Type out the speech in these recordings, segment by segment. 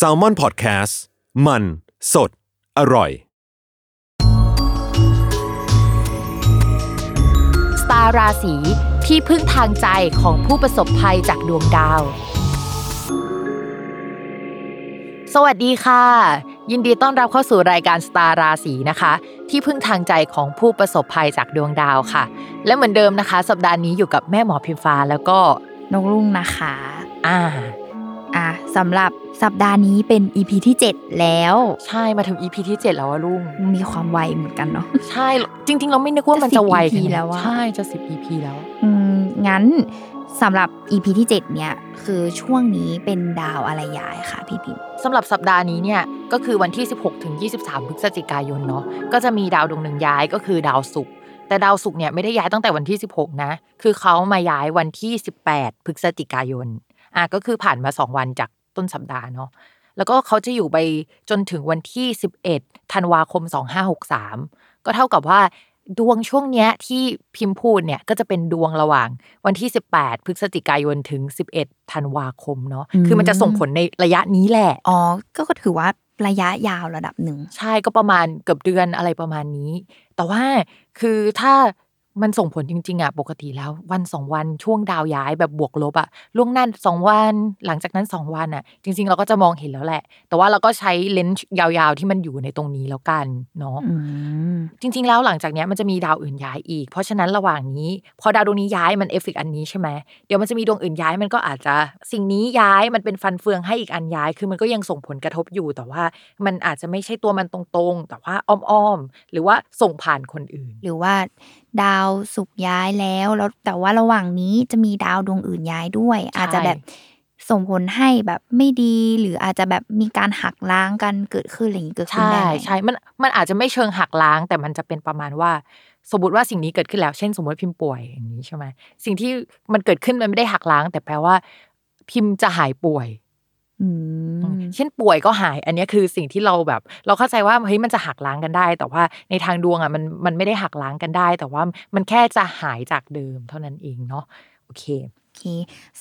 s a l ม o n PODCAST มัน สด อร่อย สตาร์ราศีที่พึ่งทางใจของผู้ประสบภัยจากดวงดาว สวัสดีค่ะ ยินดีต้อนรับเข้าสู่รายการสตาร์ราศีนะคะ ที่พึ่งทางใจของผู้ประสบภัยจากดวงดาวค่ะ และเหมือนเดิมนะคะ สัปดาห์นี้อยู่กับแม่หมอพิมฟ้าแล้วก็นกรุ่งนะคะ อ่า อะสำหรับสัปดาห์นี้เป็น EP ที่ 7 แล้ว ใช่มาถึง EP ที่ 7 แล้วอะลุงมีความไวเหมือนกันเนาะใช่จริง ๆ เราไม่นึกว่ามันจะไวจะ10 EP ขนาดนี้แล้วอะใช่จะ 10 EP แล้ว อืมงั้นสำหรับ EP ที่ 7 เนี่ย คือช่วงนี้เป็นดาวอะไรย้ายค่ะพี่พิมพ์สำหรับสัปดาห์นี้เนี่ย ก็คือวันที่ 16ถึง23 พฤศจิกายนเนาะก็จะมีดาวดวงหนึ่งย้ายก็คือดาวศุกร์แต่ดาวศุกร์เนี่ยไม่ได้ย้ายตั้งแต่วันที่ 16 นะ คือเขามาย้ายวันที่ 18 พฤศจิกายน อะก็คือผ่านมา2วันจากต้นสัปดาห์เนาะแล้วก็เขาจะอยู่ไปจนถึงวันที่ 11ธันวาคม 2563 ก็เท่ากับว่าดวงช่วงเนี้ยที่พิมพ์พูดเนี่ยก็จะเป็นดวงระหว่างวันที่ 18 พฤศจิกายนถึง 11ธันวาคมเนาะคือมันจะส่งผลในระยะนี้แหละอ๋อก็ถือว่าระยะยาวระดับหนึ่ง ใช่ก็ประมาณเกือบเดือนอะไรประมาณนี้ แต่ว่าคือถ้า มันส่งผลจริงๆอะปกติแล้ว วันสองวันช่วงดาวย้ายแบบบวกลบอะล่วงหน้าสองวันหลังจากนั้นสองวันอะ จริง ๆ เราก็จะมองเห็นแล้วแหละ แต่ว่าเราก็ใช้เลนส์ยาวๆที่มันอยู่ในตรงนี้แล้วกันเนาะอืมจริง ๆ แล้วหลังจากเนี้ยมันจะมีดาวอื่นย้ายอีก เพราะฉะนั้นระหว่างนี้ พอดาวดวงนี้ย้ายมันเอฟเฟกต์อันนี้ใช่ไหมเดี๋ยวมันจะมีดวงอื่นย้ายมันก็อาจจะสิ่งนี้ย้ายมันเป็นฟันเฟืองให้อีกอันย้าย คือมันก็ยังส่งผลกระทบอยู่ แต่ว่ามันอาจจะไม่ใช่ตัวมันตรงๆ แต่ว่าอ้อมๆหรือว่าส่งผ่านคนอื่น หรือว่าดาวสุกร์ย้ายแล้วแล้วแต่ว่าระหว่างนี้จะมีดาวดวงอื่นย้ายด้วย อาจจะแบบส่งผลให้แบบไม่ดีหรืออาจจะแบบมีการหักล้างกันเกิดขึ้นอะไรอย่างนี้เกิดขึ้นใช่ได้ไหมใช่มันมันอาจจะไม่เชิงหักล้าง แต่มันจะเป็นประมาณว่า สมมติว่าสิ่งนี้เกิดขึ้นแล้ว เช่น สมมติพิมพ์ป่วยอย่างนี้ใช่ไหมสิ่งที่มันเกิดขึ้นมันไม่ได้หักล้าง แต่แปลว่า พิมพ์จะหายป่วยอืม เช่นป่วยก็หาย อันนี้คือสิ่งที่เราแบบ เราเข้าใจว่าเฮ้ยมันจะหักล้างกันได้ แต่ว่าในทางดวงอะมันมันไม่ได้หักล้างกันได้ แต่ว่ามันแค่จะหายจากเดิมเท่านั้นเองเนาะโอเคโอเค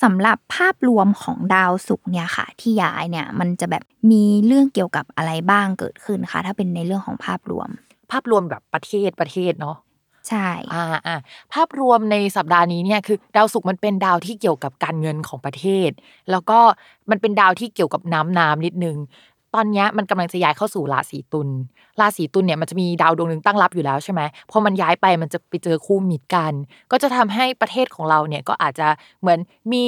สำหรับภาพรวมของดาวศุกร์เนี่ยค่ะ ที่ย้ายเนี่ยมันจะแบบมีเรื่องเกี่ยวกับอะไรบ้างเกิดขึ้นคะถ้าเป็นในเรื่องของภาพรวม ภาพรวมแบบประเทศประเทศเนาะ ใช่อ่าอ่าภาพรวมในสัปดาห์นี้เนี่ยคือดาวศุกร์มันเป็นดาวที่เกี่ยวกับการเงินของประเทศ แล้วก็มันเป็นดาวที่เกี่ยวกับน้ำน้ำนิดนึงตอนนี้มันกำลังจะย้ายเข้าสู่ราศีตุล ราศีตุลเนี่ยมันจะมีดาวดวงหนึ่งตั้งรับอยู่แล้วใช่ไหมพอมันย้ายไปมันจะไปเจอคู่มิตรกัน ก็จะทำให้ประเทศของเราเนี่ยก็อาจจะเหมือนมี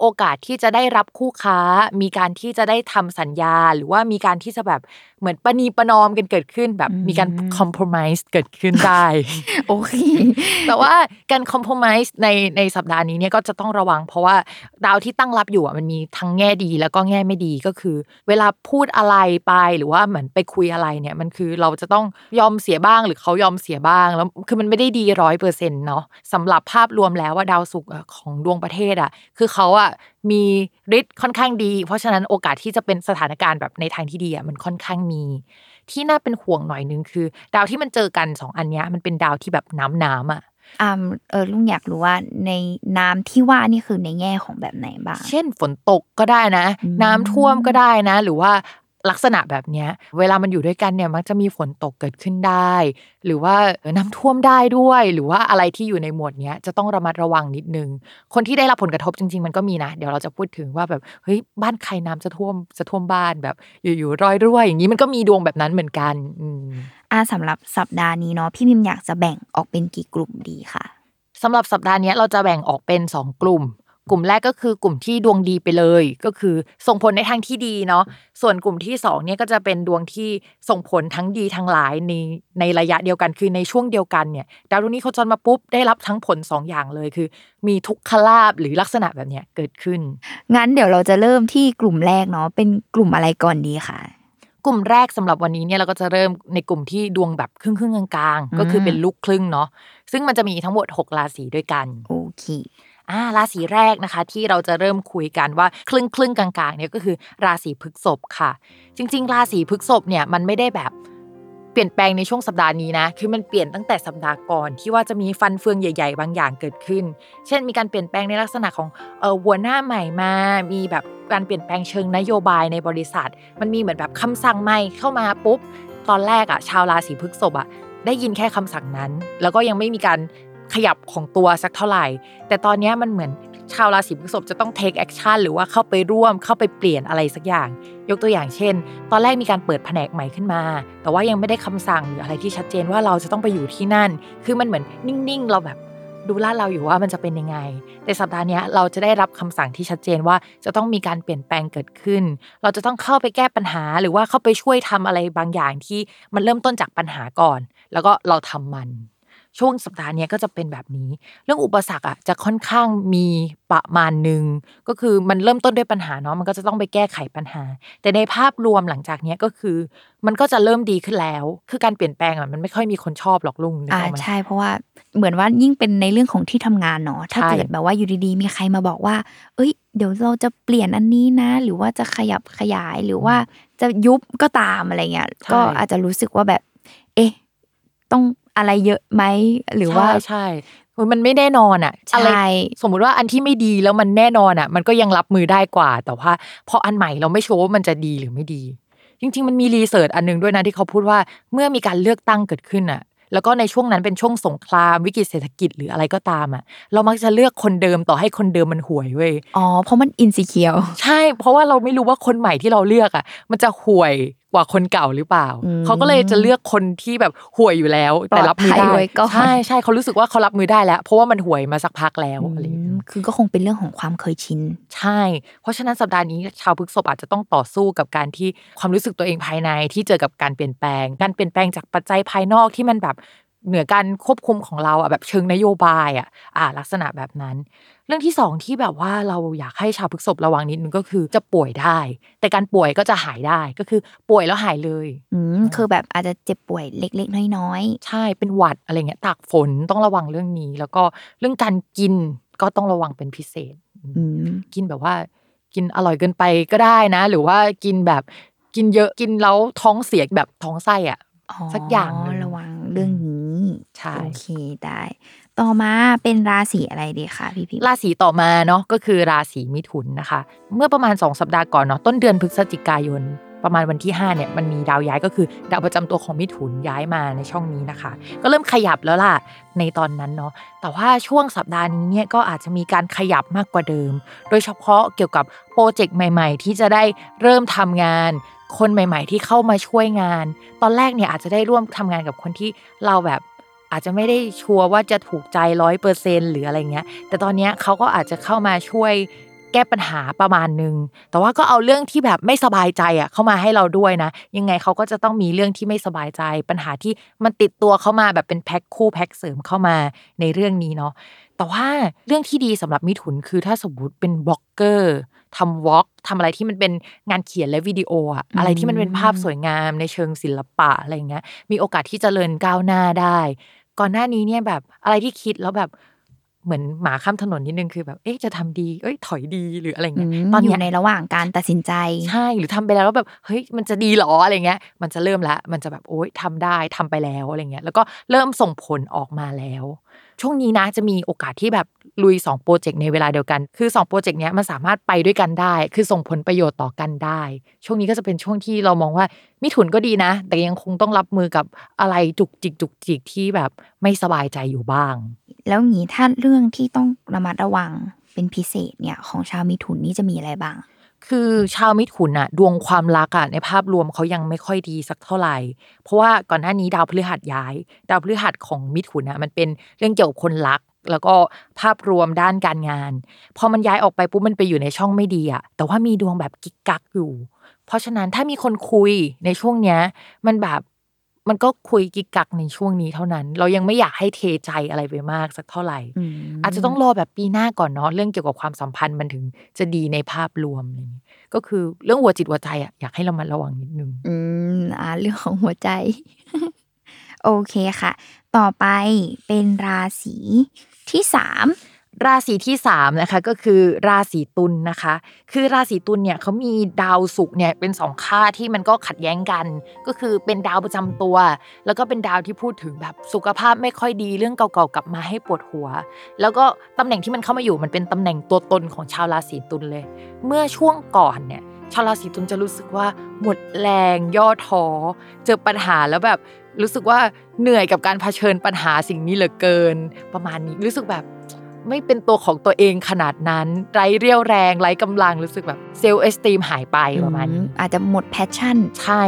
โอกาสที่จะได้รับคู่ค้า มีการที่จะได้ทำสัญญา หรือว่ามีการที่จะแบบเหมือนประนีประนอมกันเกิดขึ้นแบบมีการ compromise เกิดขึ้นได้โอเคแต่ว่าการคอม p r o m i s e ในในสัปดาห์นี้เนี่ยก็จะต้องระวัง เพราะว่าดาวที่ตั้งรับอยู่อะมันมีทั้งแง่ดีแล้วก็แง่ไม่ดีก็คือ เวลาพูดอะไรไปหรือว่าเหมือนไปคุยอะไรเนี่ยมันคือเราจะต้องยอมเสียบ้างหรือเขายอมเสียบ้างแล้วคือมันไม่ได้ดีร้อยเปอร์เซ็นต์เนาะสำหรับภาพรวมแล้วว่าดาวศุกร์อะของดวงประเทศอะคือเขาอะมีฤทธิ์ค่อนข้างดี เพราะฉะนั้นโอกาสที่จะเป็นสถานการณ์แบบในทางที่ดีอะมันค่อนข้างมี ที่น่าเป็นห่วงหน่อยนึงคือ ดาวที่มันเจอกันสองอันเนี้ยมันเป็นดาวที่แบบน้ำน้ำอะอ่าเออลุงอยากรู้ว่าในน้ำที่ว่านี่คือในแง่ของแบบไหนบ้าง เช่นฝนตกก็ได้นะอืมน้ำท่วมก็ได้นะ หรือว่า ลักษณะแบบเนี้ยเวลามันอยู่ด้วยกันเนี่ยมักจะมีฝนตกเกิดขึ้นได้ หรือว่าเออน้ำท่วมได้ด้วย หรือว่าอะไรที่อยู่ในหมวดเนี้ยจะต้องระมัดระวังนิดนึง คนที่ได้รับผลกระทบจริง ๆ มันก็มีนะ เดี๋ยวเราจะพูดถึงว่าแบบเฮ้ยบ้านใครน้ำจะท่วมจะท่วมบ้านแบบอยู่ๆรอยรั่วอย่างนี้มันก็มีดวงแบบนั้นเหมือนกันอืมอ่าสำหรับสัปดาห์นี้เนาะพี่พิมอยากจะแบ่งออกเป็นกี่กลุ่มดีค่ะสำหรับสัปดาห์เนี้ยเราจะแบ่งออกเป็น 2 กลุ่ม กลุ่มแรกก็คือกลุ่มที่ดวงดีไปเลย ก็คือส่งผลในทางที่ดีเนาะส่วนกลุ่มที่2เนี่ยก็จะเป็นดวงที่ส่งผลทั้งดีทั้งร้ายในในระยะเดียวกันคือในช่วงเดียวกันเนี่ยดาวดวงนี้เขาจรมาปุ๊บได้รับทั้งผล2อย่างเลยคือ มีทุกขลาบหรือลักษณะแบบเนี้ยเกิดขึ้น งั้นเดี๋ยวเราจะเริ่มที่กลุ่มแรกเนาะเป็นกลุ่มอะไรก่อนดีค่ะกลุ่มแรกสำหรับวันนี้เนี่ยเราก็จะเริ่มในกลุ่มที่ดวงแบบครึ่งครึ่งๆกลางๆ ก็คือเป็นลูกครึ่งเนาะซึ่งมันจะมีทั้งหมด 6 ราศีด้วยกันโอเค อ่าราศีแรกนะคะ ที่เราจะเริ่มคุยกันว่าครึ่งครึ่งๆกลางๆเนี่ยก็คือราศีพฤษภค่ะ จริง ๆ ราศีพฤษภเนี่ยมันไม่ได้แบบเปลี่ยนแปลงในช่วงสัปดาห์นี้นะ คือมันเปลี่ยนตั้งแต่สัปดาห์ก่อนที่ว่าจะมีฟันเฟืองใหญ่ ๆ บางอย่างเกิดขึ้น เช่น มีการเปลี่ยนแปลงในลักษณะของเออหัวหน้าใหม่มา มีแบบการเปลี่ยนแปลงเชิงนโยบายในบริษัท มันมีเหมือนแบบคำสั่งใหม่เข้ามาปุ๊บ ตอนแรกอะชาวราศีพฤษภอะได้ยินแค่คำสั่งนั้น แล้วก็ยังไม่มีการ ขยับของตัวสักเท่าไหร่ แต่ตอนนี้มันเหมือนชาวราศีพฤษภจะต้อง take action หรือว่าเข้าไปร่วมเข้าไปเปลี่ยนอะไรสักอย่าง ยกตัวอย่างเช่น ตอนแรกมีการเปิดแผนกใหม่ขึ้นมา แต่ว่ายังไม่ได้คำสั่งหรืออะไรที่ชัดเจนว่าเราจะต้องไปอยู่ที่นั่น คือมันเหมือนนิ่งๆ เราแบบดูล่าเราอยู่ว่ามันจะเป็นยังไง แต่สัปดาห์นี้เราจะได้รับคำสั่งที่ชัดเจนว่าจะต้องมีการเปลี่ยนแปลงเกิดขึ้น เราจะต้องเข้าไปแก้ปัญหาหรือว่าเข้าไปช่วยทำอะไรบางอย่างที่มันเริ่มต้นจากปัญหาก่อน แล้วก็เราทำมัน ช่วงสัปดาห์เนี้ยก็จะเป็นแบบนี้ เรื่องอุปสรรคอะจะค่อนข้างมีประมาณหนึ่งก็คือมันเริ่มต้นด้วยปัญหาเนาะมันก็จะต้องไปแก้ไขปัญหา แต่ในภาพรวมหลังจากเนี้ยก็คือ มันก็จะเริ่มดีขึ้นแล้ว คือการเปลี่ยนแปลงอะมันไม่ค่อยมีคนชอบหรอกลุงนึกอ่าออกไหมใช่เพราะว่าเหมือนว่ายิ่งเป็นในเรื่องของที่ทำงานเนาะถ้าใช่เกิดแบบว่าอยู่ดีๆมีใครมาบอกว่า เอ้ย เดี๋ยวเราจะเปลี่ยนอันนี้นะ หรือว่าจะขยับขยายหรือว่าจะยุบก็ตามอะไรเงี้ยก็อาจจะรู้สึกว่าแบบ เอ๊ะต้อง อะไรเยอะไหมหรือว่าใช่ใช่โอ้ยมันไม่แน่นอนอะใช่อะไรสมมุติว่าอันที่ไม่ดีแล้วมันแน่นอนอะ มันก็ยังรับมือได้กว่า แต่ว่าพออันใหม่เราไม่ชัวร์ว่ามันจะดีหรือไม่ดี จริง ๆ มันมีรีเสิร์ชอันหนึงด้วยนะที่เขาพูดว่าเมื่อมีการเลือกตั้งเกิดขึ้นอะ แล้วก็ในช่วงนั้นเป็นช่วงสงครามวิกฤตเศรษฐกิจหรืออะไรก็ตามอะ เรามักจะเลือกคนเดิมต่อให้คนเดิมมันห่วยเว้ยอ๋อเพราะมันอินสิเคียวใช่ เพราะว่าเราไม่รู้ว่าคนใหม่ที่เราเลือกอะ มันจะห่วย กว่าคนเก่าหรือเปล่าอืมเขาก็เลยจะเลือกคนที่แบบห่วยอยู่แล้ว แต่รับมือปลอดภัได้ยไว้ก่อนใช่ใช่เขารู้สึกว่าเขารับมือได้แล้ว เพราะว่ามันห่วยมาสักพักแล้วอะไรอย่างเงี้ยคือก็คงเป็นเรื่องของความเคยชินใช่ เพราะฉะนั้นสัปดาห์นี้ชาวพฤษภอาจจะต้องต่อสู้กับการที่ความรู้สึกตัวเองภายในที่เจอกับการเปลี่ยนแปลง การเปลี่ยนแปลงจากปัจจัยภายนอกที่มันแบบ เหนือการควบคุมของเราอะแบบเชิงนโยบายอะอ่าลักษณะแบบนั้น เรื่องที่สองที่แบบว่าเราอยากให้ชาวพฤษภระวังนิดนึงก็คือจะป่วยได้ แต่การป่วยก็จะหายได้ก็คือป่วยแล้วหายเลยอืมคือแบบอาจจะเจ็บป่วยเล็กๆ น้อยใช่เป็นหวัดอะไรเงี้ยตากฝนต้องระวังเรื่องนี้ แล้วก็เรื่องการกินก็ต้องระวังเป็นพิเศษๆอืมกินแบบว่า กินอร่อยเกินไปก็ได้นะ หรือว่ากินแบบกินเยอะกินแล้วท้องเสียแบบท้องไส้อะสักอย่างหนึ่งระวังเรื่องนี้ ใช่โอเคได้ ต่อมาเป็นราศีอะไรดีคะพี่พิมพ์ราศีต่อมาเนาะก็คือราศีมิถุนนะคะ เมื่อประมาณ 2 สัปดาห์ก่อนเนาะต้นเดือนพฤศจิกายนประมาณวันที่5เนี่ยมันมีดาวย้ายก็คือดาวประจำตัวของมิถุนย้ายมาในช่องนี้นะคะ ก็เริ่มขยับแล้วล่ะในตอนนั้นเนาะแต่ว่าช่วงสัปดาห์นี้เนี่ยก็อาจจะมีการขยับมากกว่าเดิม โดยเฉพาะเกี่ยวกับโปรเจกต์ใหม่ ๆ ที่จะได้เริ่มทำงานคนใหม่ ๆ ที่เข้ามาช่วยงาน ตอนแรกเนี่ยอาจจะได้ร่วมทำงานกับคนที่เราแบบ อาจจะไม่ได้ชัวร์ว่าจะถูกใจร้อยเปอร์เซ็นหรืออะไรเงี้ย แต่ตอนเนี้ยเขาก็อาจจะเข้ามาช่วยแก้ปัญหาประมาณนึง แต่ว่าก็เอาเรื่องที่แบบไม่สบายใจอะเข้ามาให้เราด้วยนะ ยังไงเขาก็จะต้องมีเรื่องที่ไม่สบายใจ ปัญหาที่มันติดตัวเข้ามาแบบเป็นแพ็คคู่แพ็คเสริมเข้ามาในเรื่องนี้เนาะ แต่ว่าเรื่องที่ดีสำหรับมิถุนคือถ้าสมมติเป็นบล็อกเกอร์ทำ vlog ทำอะไรที่มันเป็นงานเขียนและวิดีโออะอะไรที่มันเป็นภาพสวยงามในเชิงศิลปะอะไรอย่างเงี้ย มีโอกาสที่เจริญก้าวหน้าได้ ก่อนหน้านี้เนี่ยแบบอะไรที่คิดแล้วแบบเหมือนหมาข้ามถนนนิดนึงคือแบบ เอ๊ะจะทำดี เอ้ยถอยดีหรืออะไรเงี้ยอืมตอนอยู่เนี้ยในระหว่างการตัดสินใจ ใช่หรือทำไปแล้วแล้วแบบเฮ้ยมันจะดีเหรออะไรเงี้ย มันจะเริ่มละมันจะแบบโอ๊ยทำได้ทำไปแล้วอะไรเงี้ยแล้วก็เริ่มส่งผลออกมาแล้วช่วงนี้นะจะมีโอกาสที่แบบลุย 2 โปรเจกต์ในเวลาเดียวกัน คือ 2 โปรเจกต์เนี้ยมันสามารถไปด้วยกันได้ คือส่งผลประโยชน์ต่อกันได้ ช่วงนี้ก็จะเป็นช่วงที่เรามองว่ามิถุนก็ดีนะ แต่ยังคงต้องรับมือกับอะไรจุกจิกจุกจิกที่แบบไม่สบายใจอยู่บ้าง แล้วงี้ถ้าเรื่องที่ต้องระมัดระวังเป็นพิเศษเนี่ยของชาวมิถุนนี่จะมีอะไรบ้าง คือชาวมิถุนอะดวงความรักอะในภาพรวมเขายังไม่ค่อยดีสักเท่าไหร่ เพราะว่าก่อนหน้านี้ดาวพฤหัสย้าย ดาวพฤหัสของมิถุนอะมันเป็นเรื่องเกี่ยวกับคนรัก แล้วก็ภาพรวมด้านการงาน พอมันย้ายออกไปปุ๊บมันไปอยู่ในช่องไม่ดีอะแต่ว่ามีดวงแบบกิกกักอยู่ เพราะฉะนั้นถ้ามีคนคุยในช่วงเนี้ยมันแบบ มันก็คุยกิกกักในช่วงนี้เท่านั้น เรายังไม่อยากให้เทใจอะไรไปมากสักเท่าไหร่อืมอาจจะต้องรอแบบปีหน้าก่อนเนาะเรื่องเกี่ยวกับความสัมพันธ์มันถึงจะดีในภาพรวมอะไรอย่างนี้ก็คือเรื่องหัวจิตหัวใจอะอยากให้เรามาระวังนิดนึง อืมอ่าเรื่องของหัวใจ โอเคค่ะ ต่อไปเป็นราศีที่สาม ราศีที่สามนะคะก็คือราศีตุลนะคะ คือราศีตุลเนี่ยเขามีดาวศุกร์เนี่ยเป็นสองค่าที่มันก็ขัดแย้งกัน ก็คือเป็นดาวประจำตัว แล้วก็เป็นดาวที่พูดถึงแบบสุขภาพไม่ค่อยดีเรื่องเก่าๆกลับมาให้ปวดหัว แล้วก็ตำแหน่งที่มันเข้ามาอยู่มันเป็นตำแหน่งตัวตนของชาวราศีตุลเลย เมื่อช่วงก่อนเนี่ยชาวราศีตุลจะรู้สึกว่าหมดแรงย่อท้อเจอปัญหาแล้วแบบรู้สึกว่าเหนื่อยกับการเผชิญปัญหาสิ่งนี้เหลือเกิน ประมาณนี้รู้สึกแบบ ไม่เป็นตัวของตัวเองขนาดนั้น ไร้เรี่ยวแรงไร้กำลังรู้สึกแบบเซลล์เอสตีมหายไปประมาณนี้อาจจะหมด passion ใช่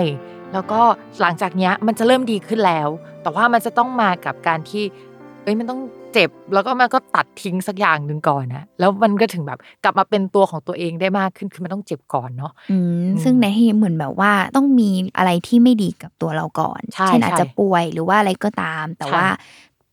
แล้วก็หลังจากเนี้ยมันจะเริ่มดีขึ้นแล้ว แต่ว่ามันจะต้องมากับการที่เอ้ยมันต้องเจ็บ แล้วก็มันก็ตัดทิ้งสักอย่างหนึ่งก่อนนะแล้วมันก็ถึงแบบกลับมาเป็นตัวของตัวเองได้มากขึ้นคือมันต้องเจ็บก่อนเนาะอืมซึ่งในที่เหมือนแบบว่าต้องมีอะไรที่ไม่ดีกับตัวเราก่อนใช่เช่นอาจใช่จะป่วยหรือว่าอะไรก็ตาม แต่ใช่ว่า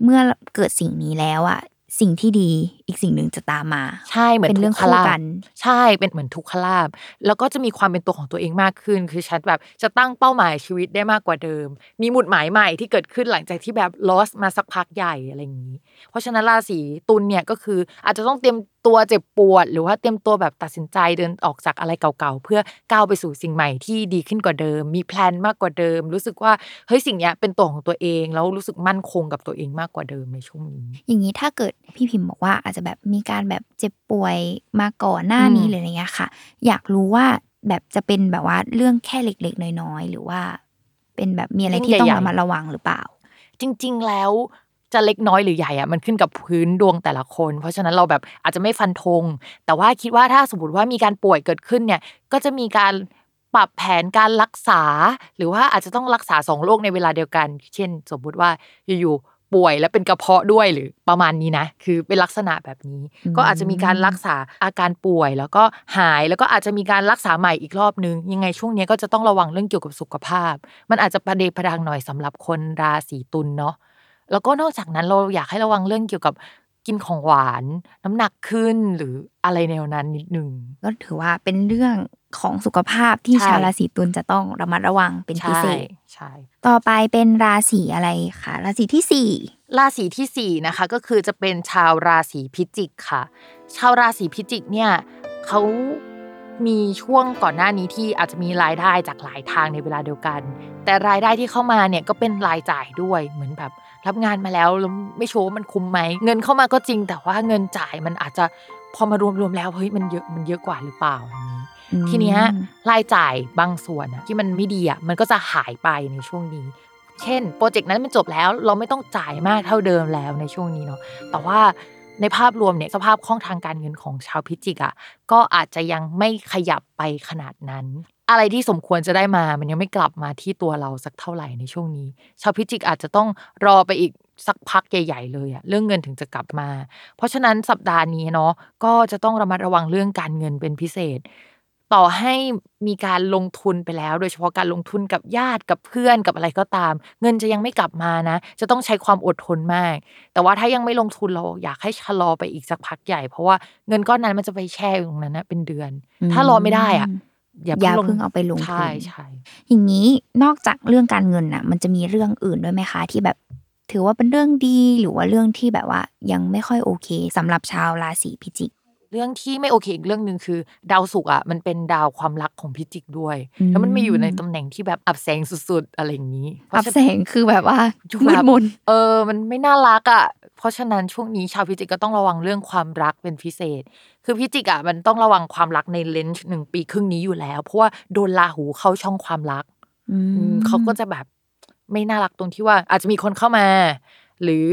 เมื่อเกิดสิ่งนี้แล้วอะ สิ่งที่ดีอีกสิ่งหนึ่งจะตามมา ใช่เหมือนเป็นเรื่องทุกขลาคู่กับนใช่เป็นเหมือนทุกขลาบ แล้วก็จะมีความเป็นตัวของตัวเองมากขึ้น คือฉันแบบจะตั้งเป้าหมายชีวิตได้มากกว่าเดิม มีหมุดหมายใหม่ที่เกิดขึ้นหลังจากที่แบบ lost มาสักพักใหญ่อะไรอย่างนี้ เพราะฉะนั้นราศีตุลเนี่ยก็คืออาจจะต้องเตรียมตัวเจ็บปวด หรือว่าเตรียมตัวแบบตัดสินใจเดินออกจากอะไรเก่าๆ เพื่อก้าวไปสู่สิ่งใหม่ที่ดีขึ้นกว่าเดิม มีแพลนมากกว่าเดิม รู้สึกว่าเฮ้ยสิ่งเนี้ยเป็นตัวของตัวเองแล้วรู้สึกมั่นคงกับตัวเองมากกว่าเดิมในช่วงนี้ อย่างนี้ถ้าเกิดพี่พิมพ์บอกว่าอาจจะแบบมีการแบบเจ็บป่วยมาก่อนหน้านี้อืมหรืออะไรเงี้ยค่ะ อยากรู้ว่าแบบจะเป็นแบบว่าเรื่องแค่เล็กๆน้อยๆหรือว่า เป็นแบบมีอะไรที่ต้องระมัดระวังหรือเปล่า จริง ๆแล้ว จะเล็กน้อยหรือใหญ่อะมันขึ้นกับพื้นดวงแต่ละคน เพราะฉะนั้นเราแบบอาจจะไม่ฟันธง แต่ว่าคิดว่าถ้าสมมติว่ามีการป่วยเกิดขึ้นเนี่ยก็จะมีการปรับแผนการรักษา หรือว่าอาจจะต้องรักษาสองโรคในเวลาเดียวกัน เช่น สมมุติว่าอยู่ๆป่วยแล้วเป็นกระเพาะด้วยหรือประมาณนี้นะ คือเป็นลักษณะแบบนี้ ก็อาจจะมีการรักษาอาการป่วย แล้วก็หายแล้วก็อาจจะมีการรักษาใหม่อีกรอบนึง ยังไงช่วงนี้ก็จะต้องระวังเรื่องเกี่ยวกับสุขภาพ มันอาจจะประเดประดังหน่อยสำหรับคนราศีตุลเนาะ แล้วก็นอกจากนั้นเราอยากให้ระวังเรื่องเกี่ยวกับกินของหวาน น้ำหนักขึ้นหรืออะไรแนวนั้นนิดนึงก็ถือว่าเป็นเรื่องของสุขภาพที่ใช่ชาวราศีตุลจะต้องระมัดระวังเป็นพิเศษใช่ต่อไปเป็นราศีอะไรคะราศีที่สี่ราศีที่สี่นะคะก็คือจะเป็นชาวราศีพิจิกค่ะ ชาวราศีพิจิกเนี่ยเขามีช่วงก่อนหน้านี้ที่อาจจะมีรายได้จากหลายทางในเวลาเดียวกัน แต่รายได้ที่เข้ามาเนี่ยก็เป็นรายจ่ายด้วยเหมือนแบบ รับงานมาแล้วแล้วไม่โชว์ว่ามันคุ้มไหมเงินเข้ามาก็จริง แต่ว่าเงินจ่ายมันอาจจะพอมารวมๆแล้วเฮ้ยมันเยอะมันเยอะกว่าหรือเปล่าอย่างนี้ทีเนี้ยรายจ่ายบางส่วนอะที่มันไม่ดีอะมันก็จะหายไปในช่วงนี้ เช่นโปรเจกต์นั้นมันจบแล้ว เราไม่ต้องจ่ายมากเท่าเดิมแล้วในช่วงนี้เนาะแต่ว่า ในภาพรวมเนี่ยสภาพคล่องทางการเงินของชาวพิจิกอะก็อาจจะยังไม่ขยับไปขนาดนั้น อะไรที่สมควรจะได้มามันยังไม่กลับมาที่ตัวเราสักเท่าไหร่ในช่วงนี้ ชาวพิจิกอาจจะต้องรอไปอีกสักพักใหญ่ ๆ เลยอะเรื่องเงินถึงจะกลับมา เพราะฉะนั้นสัปดาห์นี้เนาะก็จะต้องระมัดระวังเรื่องการเงินเป็นพิเศษ ต่อให้มีการลงทุนไปแล้ว โดยเฉพาะการลงทุนกับญาติกับเพื่อนกับอะไรก็ตาม เงินจะยังไม่กลับมานะ จะต้องใช้ความอดทนมาก แต่ว่าถ้ายังไม่ลงทุนเราอยากให้ชะลอไปอีกสักพักใหญ่ เพราะว่าเงินก้อนนั้นมันจะไปแช่อยู่ตรงนั้นนะเป็นเดือน ถ้ารอไม่ได้อะอย่าอย่าเพิ่งลงเพิ่งเอาไปลงทุนใช่ใช่อย่างนี้นอกจากเรื่องการเงินน่ะ มันจะมีเรื่องอื่นด้วยไหมคะ ที่แบบถือว่าเป็นเรื่องดีหรือว่าเรื่องที่แบบว่ายังไม่ค่อยโอเคสำหรับชาวราศีพิจิก เรื่องที่ไม่โอเคอีกเรื่องหนึ่งคือ ดาวศุกร์อะมันเป็นดาวความรักของพิจิกด้วยอืมแล้วมันมาอยู่ในตำแหน่งที่แบบอับแสงสุดๆ อะไรอย่างนี้เพอัราะบฉะแสงคือแบบว่าอยู่มืแบดบมนเออ มันไม่น่ารักอะเพราะฉะนั้นช่วงนี้ชาวพิจิกก็ต้องระวังเรื่องความรักเป็นพิเศษ คือพิจิกอะมันต้องระวังความรักในเลนส์หนึ่งปีครึ่งนี้อยู่แล้ว เพราะว่าโดนราหูเข้าช่องความรักอืมอืมเขาก็จะแบบไม่น่ารักตรงที่ว่าอาจจะมีคนเข้ามา หรือ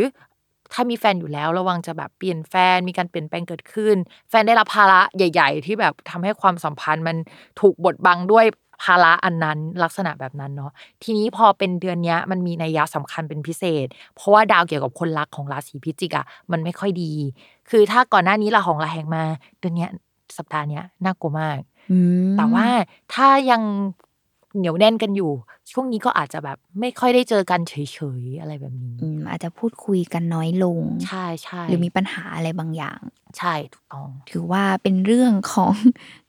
ถ้ามีแฟนอยู่แล้วระวังจะแบบเปลี่ยนแฟนมีการเปลี่ยนแปลงเกิดขึ้น แฟนได้รับภาระใหญ่ ๆ ที่แบบทำให้ความสัมพันธ์มันถูกบดบังด้วยภาระอันนั้นลักษณะแบบนั้นเนาะทีนี้พอเป็นเดือนเนี้ยมันมีนัยยะสำคัญเป็นพิเศษ เพราะว่าดาวเกี่ยวกับคนรักของราศีพิจิกอะมันไม่ค่อยดี คือถ้าก่อนหน้านี้ละหองละแหงมา เดือนเนี้ยสัปดาห์เนี้ยน่ากลัวมากอืมแต่ว่าถ้ายังเหนียวแน่นกันอยู่ ช่วงนี้ก็อาจจะแบบไม่ค่อยได้เจอกันเฉยๆอะไรแบบนี้อืมอาจจะพูดคุยกันน้อยลง ใช่ใช่หรือมีปัญหาอะไรบางอย่าง ใช่ถูกต้องถือว่าเป็นเรื่องของ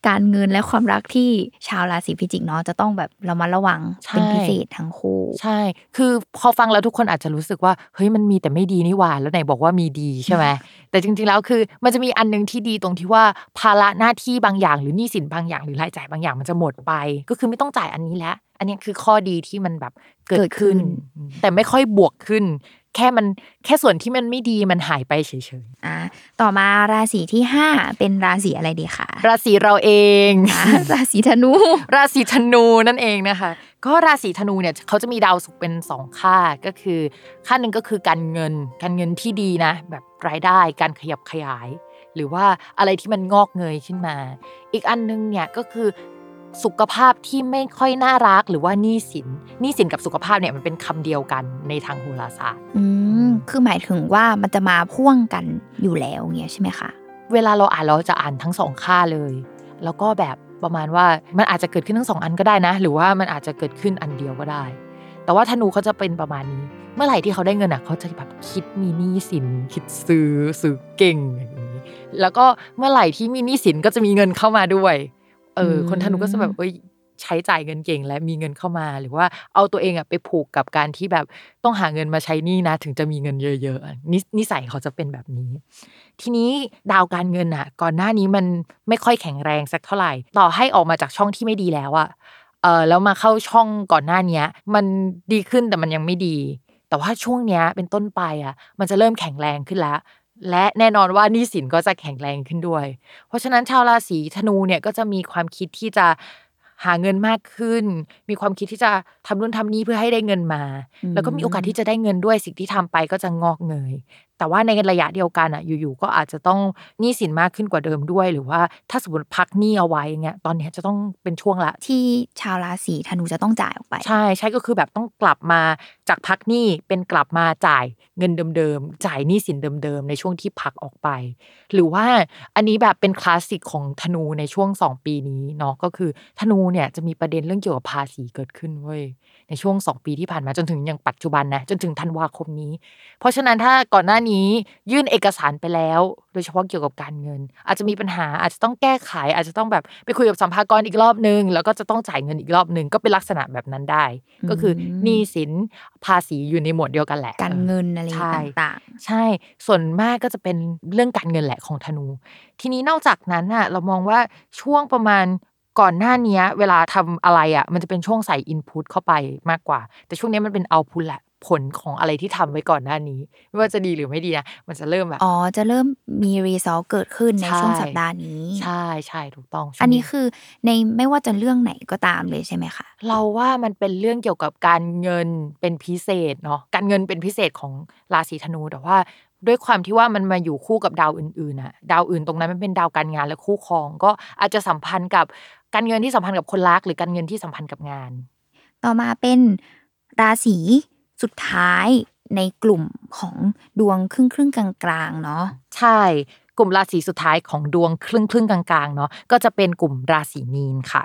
การเงินและความรักที่ชาวราศีพิจิกเนาะจะต้องแบบเรามาระวังเป็นพิเศษทั้งคู่ ใช่ คือพอฟังแล้วทุกคนอาจจะรู้สึกว่าเฮ้ยมันมีแต่ไม่ดีนี่หว่าแล้วไหนบอกว่ามีดีใช่ไหมแต่จริงๆแล้วคือ มันจะมีอันหนึงที่ดีตรงที่ว่าภาระหน้าที่บางอย่าง หรือหนี้สินบางอย่างหรือรายจ่ายบางอย่างมันจะหมดไป ก็คือไม่ต้องจ่ายอันนี้แล้ว อันนี้คือข้อดีที่มันแบบเกิเกิดดขึ้ขึ้นนแต่ไม่ค่อยบวกขึ้น แค่มันแค่ส่วนที่มันไม่ดีมันหายไปเฉยอะต่อมาราศีที่ห้าเป็นราศีอะไรดีคะๆราศีเราเองอะราศีธนู ราศีธนูนั่นเองนะคะ ก็ราศีธนูเนี่ยเขาจะมีดาวศุกร์เป็นสองค่าก็คือค่าหนึ่งก็คือการเงินการเงินที่ดีนะ แบบรายได้การขยับขยายหรือว่าอะไรที่มันงอกเงยขึ้นมา อีกอันนึงเนี่ยก็คือ สุขภาพที่ไม่ค่อยน่ารักหรือว่าหนี้สินหนี้สินกับสุขภาพเนี่ยมันเป็นคำเดียวกันในทางโหราศาสตร์อืมคือหมายถึงว่ามันจะมาพ่วงกันอยู่แล้วเงี้ยใช่ไหมคะเวลาเราอ่านเราจะอ่านทั้งสองค่าเลย แล้วก็แบบประมาณว่ามันอาจจะเกิดขึ้นทั้งสองอันก็ได้นะ หรือว่ามันอาจจะเกิดขึ้นอันเดียวก็ได้ แต่ว่าธนูเขาจะเป็นประมาณนี้ เมื่อไหร่ที่เขาได้เงินอะเขาจะแบบคิดมีหนี้สิน คิดซื้อซื้อเก่งอย่างนี้แล้วก็เมื่อไหร่ที่มีหนี้สินก็จะมีเงินเข้ามาด้วย เอออืมคนธนูก็จะแบบเอ้ยใช้จ่ายเงินเก่งและมีเงินเข้ามา หรือว่าเอาตัวเองอะไปผูกกับการที่แบบต้องหาเงินมาใช้หนี้นะ ถึงจะมีเงินเยอะๆอะนินิสัยเขาจะเป็นแบบนี้ ทีนี้ดาวการเงินอะก่อนหน้านี้มันไม่ค่อยแข็งแรงสักเท่าไหร่ ต่อให้ออกมาจากช่องที่ไม่ดีแล้วอะเออแล้วมาเข้าช่องก่อนหน้าเนี้ยมันดีขึ้นแต่มันยังไม่ดี แต่ว่าช่วงเนี้ยเป็นต้นไปอะมันจะเริ่มแข็งแรงขึ้นแล้ว และแน่นอนว่าหนี้สินก็จะแข็งแรงขึ้นด้วย เพราะฉะนั้นชาวราศีธนูเนี่ยก็จะมีความคิดที่จะหาเงินมากขึ้น มีความคิดที่จะทำนู่นทำนี่เพื่อให้ได้เงินมาอืมแล้วก็มีโอกาสที่จะได้เงินด้วยสิ่งที่ทำไปก็จะงอกเงย แต่ว่าในระยะเดียวกันอะอยู่ๆก็อาจจะต้องหนี้สินมากขึ้นกว่าเดิมด้วย หรือว่าถ้าสมมติพักหนี้เอาไว้เงี้ยตอนเนี้ยจะต้องเป็นช่วงละ ที่ชาวราศีธนูจะต้องจ่ายออกไป ใช่ใช่ก็คือแบบต้องกลับมาจากพักหนี้เป็นกลับมาจ่ายเงินเดิมๆจ่ายหนี้สินเดิมๆในช่วงที่พักออกไป หรือว่าอันนี้แบบเป็นคลาสสิกของธนูในช่วง 2 ปีนี้เนาะก็คือธนูเนี่ยจะมีประเด็นเรื่องเกี่ยวกับภาษีเกิดขึ้นเว้ย ในช่วง 2 ปีที่ผ่านมาจนถึงอย่างปัจจุบันนะจนถึงธันวาคมนี้ เพราะฉะนั้นถ้าก่อนหน้านี้ยื่นเอกสารไปแล้ว โดยเฉพาะเกี่ยวกับการเงิน อาจจะมีปัญหาอาจจะต้องแก้ไข อาจจะต้องแบบไปคุยกับสัมภากระอีกรอบนึง แล้วก็จะต้องจ่ายเงินอีกรอบนึงก็เป็นลักษณะแบบนั้นได้ ก็คืออมหนี้สินภาษีอยู่ในหมวดเดียวกันแหละ การเงินอะไรใช่ต่างใช่ ส่วนมากก็จะเป็นเรื่องการเงินแหละของธนู ทีนี้นอกจากนั้นอะเรามองว่าช่วงประมาณ ก่อนหน้าเนี้ยเวลาทำอะไรอะ มันจะเป็นช่วงใส่อินพุตเข้าไปมากกว่า แต่ช่วงนี้มันเป็นเอาพุตแหละผลของอะไรที่ทำไว้ก่อนหน้านี้ ไม่ว่าจะดีหรือไม่ดีนะมันจะเริ่มแบบๆอ๋อจะเริ่มมีรีซอลเกิดขึ้นในใช่ช่วงสัปดาห์นี้ ใช่ใช่ถูกต้องช่วงอันนี้คือในไม่ว่าจะเรื่องไหนก็ตามเลยใช่ไหมคะเราว่ามันเป็นเรื่องเกี่ยวกับการเงินเป็นพิเศษเนาะการเงินเป็นพิเศษของราศีธนูแต่ว่า ด้วยความที่ว่ามันมาอยู่คู่กับดาวอื่นๆน่ะดาวอื่นตรงนั้นมันเป็นดาวการงานและคู่ครอง ก็อาจจะสัมพันธ์กับการเงินที่สัมพันธ์กับคนรัก หรือการเงินที่สัมพันธ์กับงาน ต่อมาเป็นราศีสุดท้ายในกลุ่มของดวงครึ่งครึ่งๆกลางๆเนาะใช่กลุ่มราศีสุดท้ายของดวงครึ่งครึ่งๆกลางๆเนาะก็จะเป็นกลุ่มราศีมีนค่ะ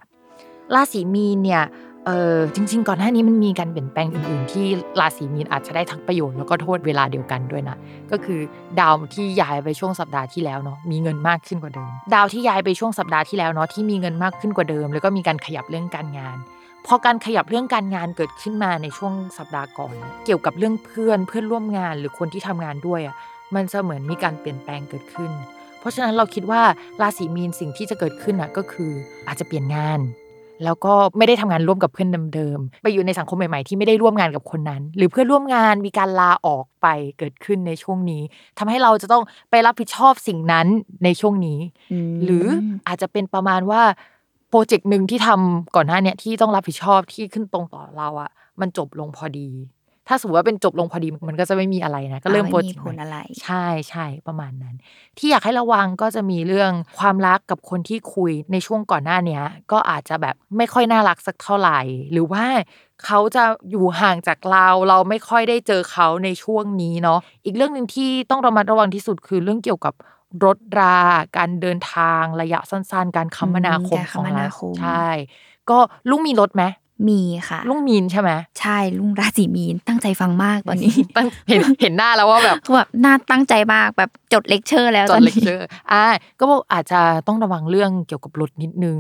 ราศีมีนเนี่ย เออจริง ๆ ก่อนหน้านี้มันมีการเปลี่ยนแปลงอื่น ๆ ที่ราศีมีนอาจจะได้ทั้งประโยชน์แล้วก็โทษเวลาเดียวกันด้วยนะก็คือดาวที่ย้ายไปช่วงสัปดาห์ที่แล้วเนาะมีเงินมากขึ้นกว่าเดิม ดาวที่ย้ายไปช่วงสัปดาห์ที่แล้วเนาะที่มีเงินมากขึ้นกว่าเดิม แล้วก็มีการขยับเรื่องการงานพอการขยับเรื่องการงานเกิดขึ้นมาในช่วงสัปดาห์ก่อน เกี่ยวกับเรื่องเพื่อนเพื่อนร่วมงานหรือคนที่ทำงานด้วยอะมันจะเหมือนมีการเปลี่ยนแปลงเกิดขึ้น เพราะฉะนั้นเราคิดว่าราศีมีนสิ่งที่จะเกิดขึ้นอะก็คืออาจจะเปลี่ยนงาน แล้วก็ไม่ได้ทำงานร่วมกับเพื่อนเดิมๆไปอยู่ในสังคมใหม่ๆที่ไม่ได้ร่วมงานกับคนนั้น หรือเพื่อนร่วมงานมีการลาออกไปเกิดขึ้นในช่วงนี้ทำให้เราจะต้องไปรับผิดชอบสิ่งนั้นในช่วงนี้ หรืออาจจะเป็นประมาณว่าโปรเจกต์หนึ่งที่ทำก่อนหน้าเนี้ยที่ต้องรับผิดชอบที่ขึ้นตรงต่อเราอะมันจบลงพอดี ถ้าสมมติว่าเป็นจบลงพอดีมันก็จะไม่มีอะไรนะ ก็เริ่มอ่าโปรไม่เจมีกต์ผลอะไร ใช่ใช่ประมาณนั้น ที่อยากให้ระวังก็จะมีเรื่องความรักกับคนที่คุยในช่วงก่อนหน้าเนี้ย ก็อาจจะแบบไม่ค่อยน่ารักสักเท่าไหร่ หรือว่าเขาจะอยู่ห่างจากเรา เราไม่ค่อยได้เจอเขาในช่วงนี้เนาะอีกเรื่องหนึ่งที่ต้องระมัดระวังที่สุดคือเรื่องเกี่ยวกับรถรา การเดินทางระยะสั้น ๆ การคมนาคมอืมการคมนาคมของเราใช่ ก็ลุงมีรถไหม มีค่ะ ลุงมีนใช่ไหมใช่ลุงราศีมีนตั้งใจฟังมากตอนนี้ตั้งเห็นเห็นหน้าแล้วว่าแบบคือแบบน่าตั้งใจมากแบบจดเลคเชอร์ แล้วตอนนี้เชอร์อ่าก็บอกอาจจะต้องระวังเรื่องเกี่ยวกับรถนิดนึง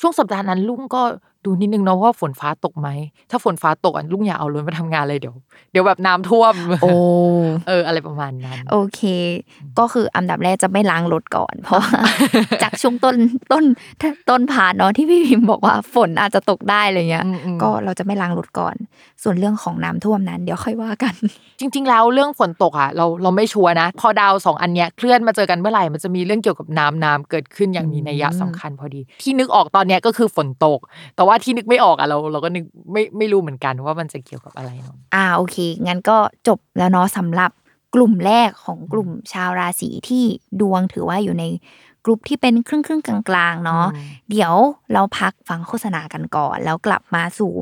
ช่วงสัปดาห์นั้นลุงก็ ดูนิดนึงเนาะว่าฝนฟ้าตกไหม ถ้าฝนฟ้าตกอะลุงอย่าเอารถมาทำงานเลยเดี๋ยว เดี๋ยวแบบน้ำท่วม โอ้เออ อะไรประมาณนั้น โอเค ก็คืออันดับแรกจะไม่ล้างรถก่อน เพราะว่าจากช่วงต้นต้นต้นผ่านเนาะที่พี่พิมพ์บอกว่าฝนอาจจะตกได้อะไรเงี้ยอืมอืมก็เราจะไม่ล้างรถก่อน ส่วนเรื่องของน้ำท่วมนั้น เดี๋ยวค่อยว่ากัน จริง ๆ แล้วเรื่องฝนตกอะเราเราไม่ชัวร์นะ พอดาวสองอันเนี้ยเคลื่อนมาเจอกันเมื่อไหร่มันจะมีเรื่องเกี่ยวกับน้ำน้ำเกิดขึ้นอย่างมีนัยยะสำคัญพอดี ที่นึกออกตอนเนี้ยก็คือฝนตก แต่ว่าที่นึกไม่ออกอะเราเราก็นึกไม่ไม่รู้เหมือนกันว่ามันจะเกี่ยวกับอะไรเนาะอ่าโอเค งั้นก็จบแล้วเนาะสำหรับกลุ่มแรกของกลุ่มชาวราศีที่ดวงถือว่าอยู่ในกลุ่มที่เป็นครึ่งครึ่งๆกลางๆเนาะอืมเดี๋ยวเราพักฟังโฆษณากันก่อน แล้วกลับมาสู่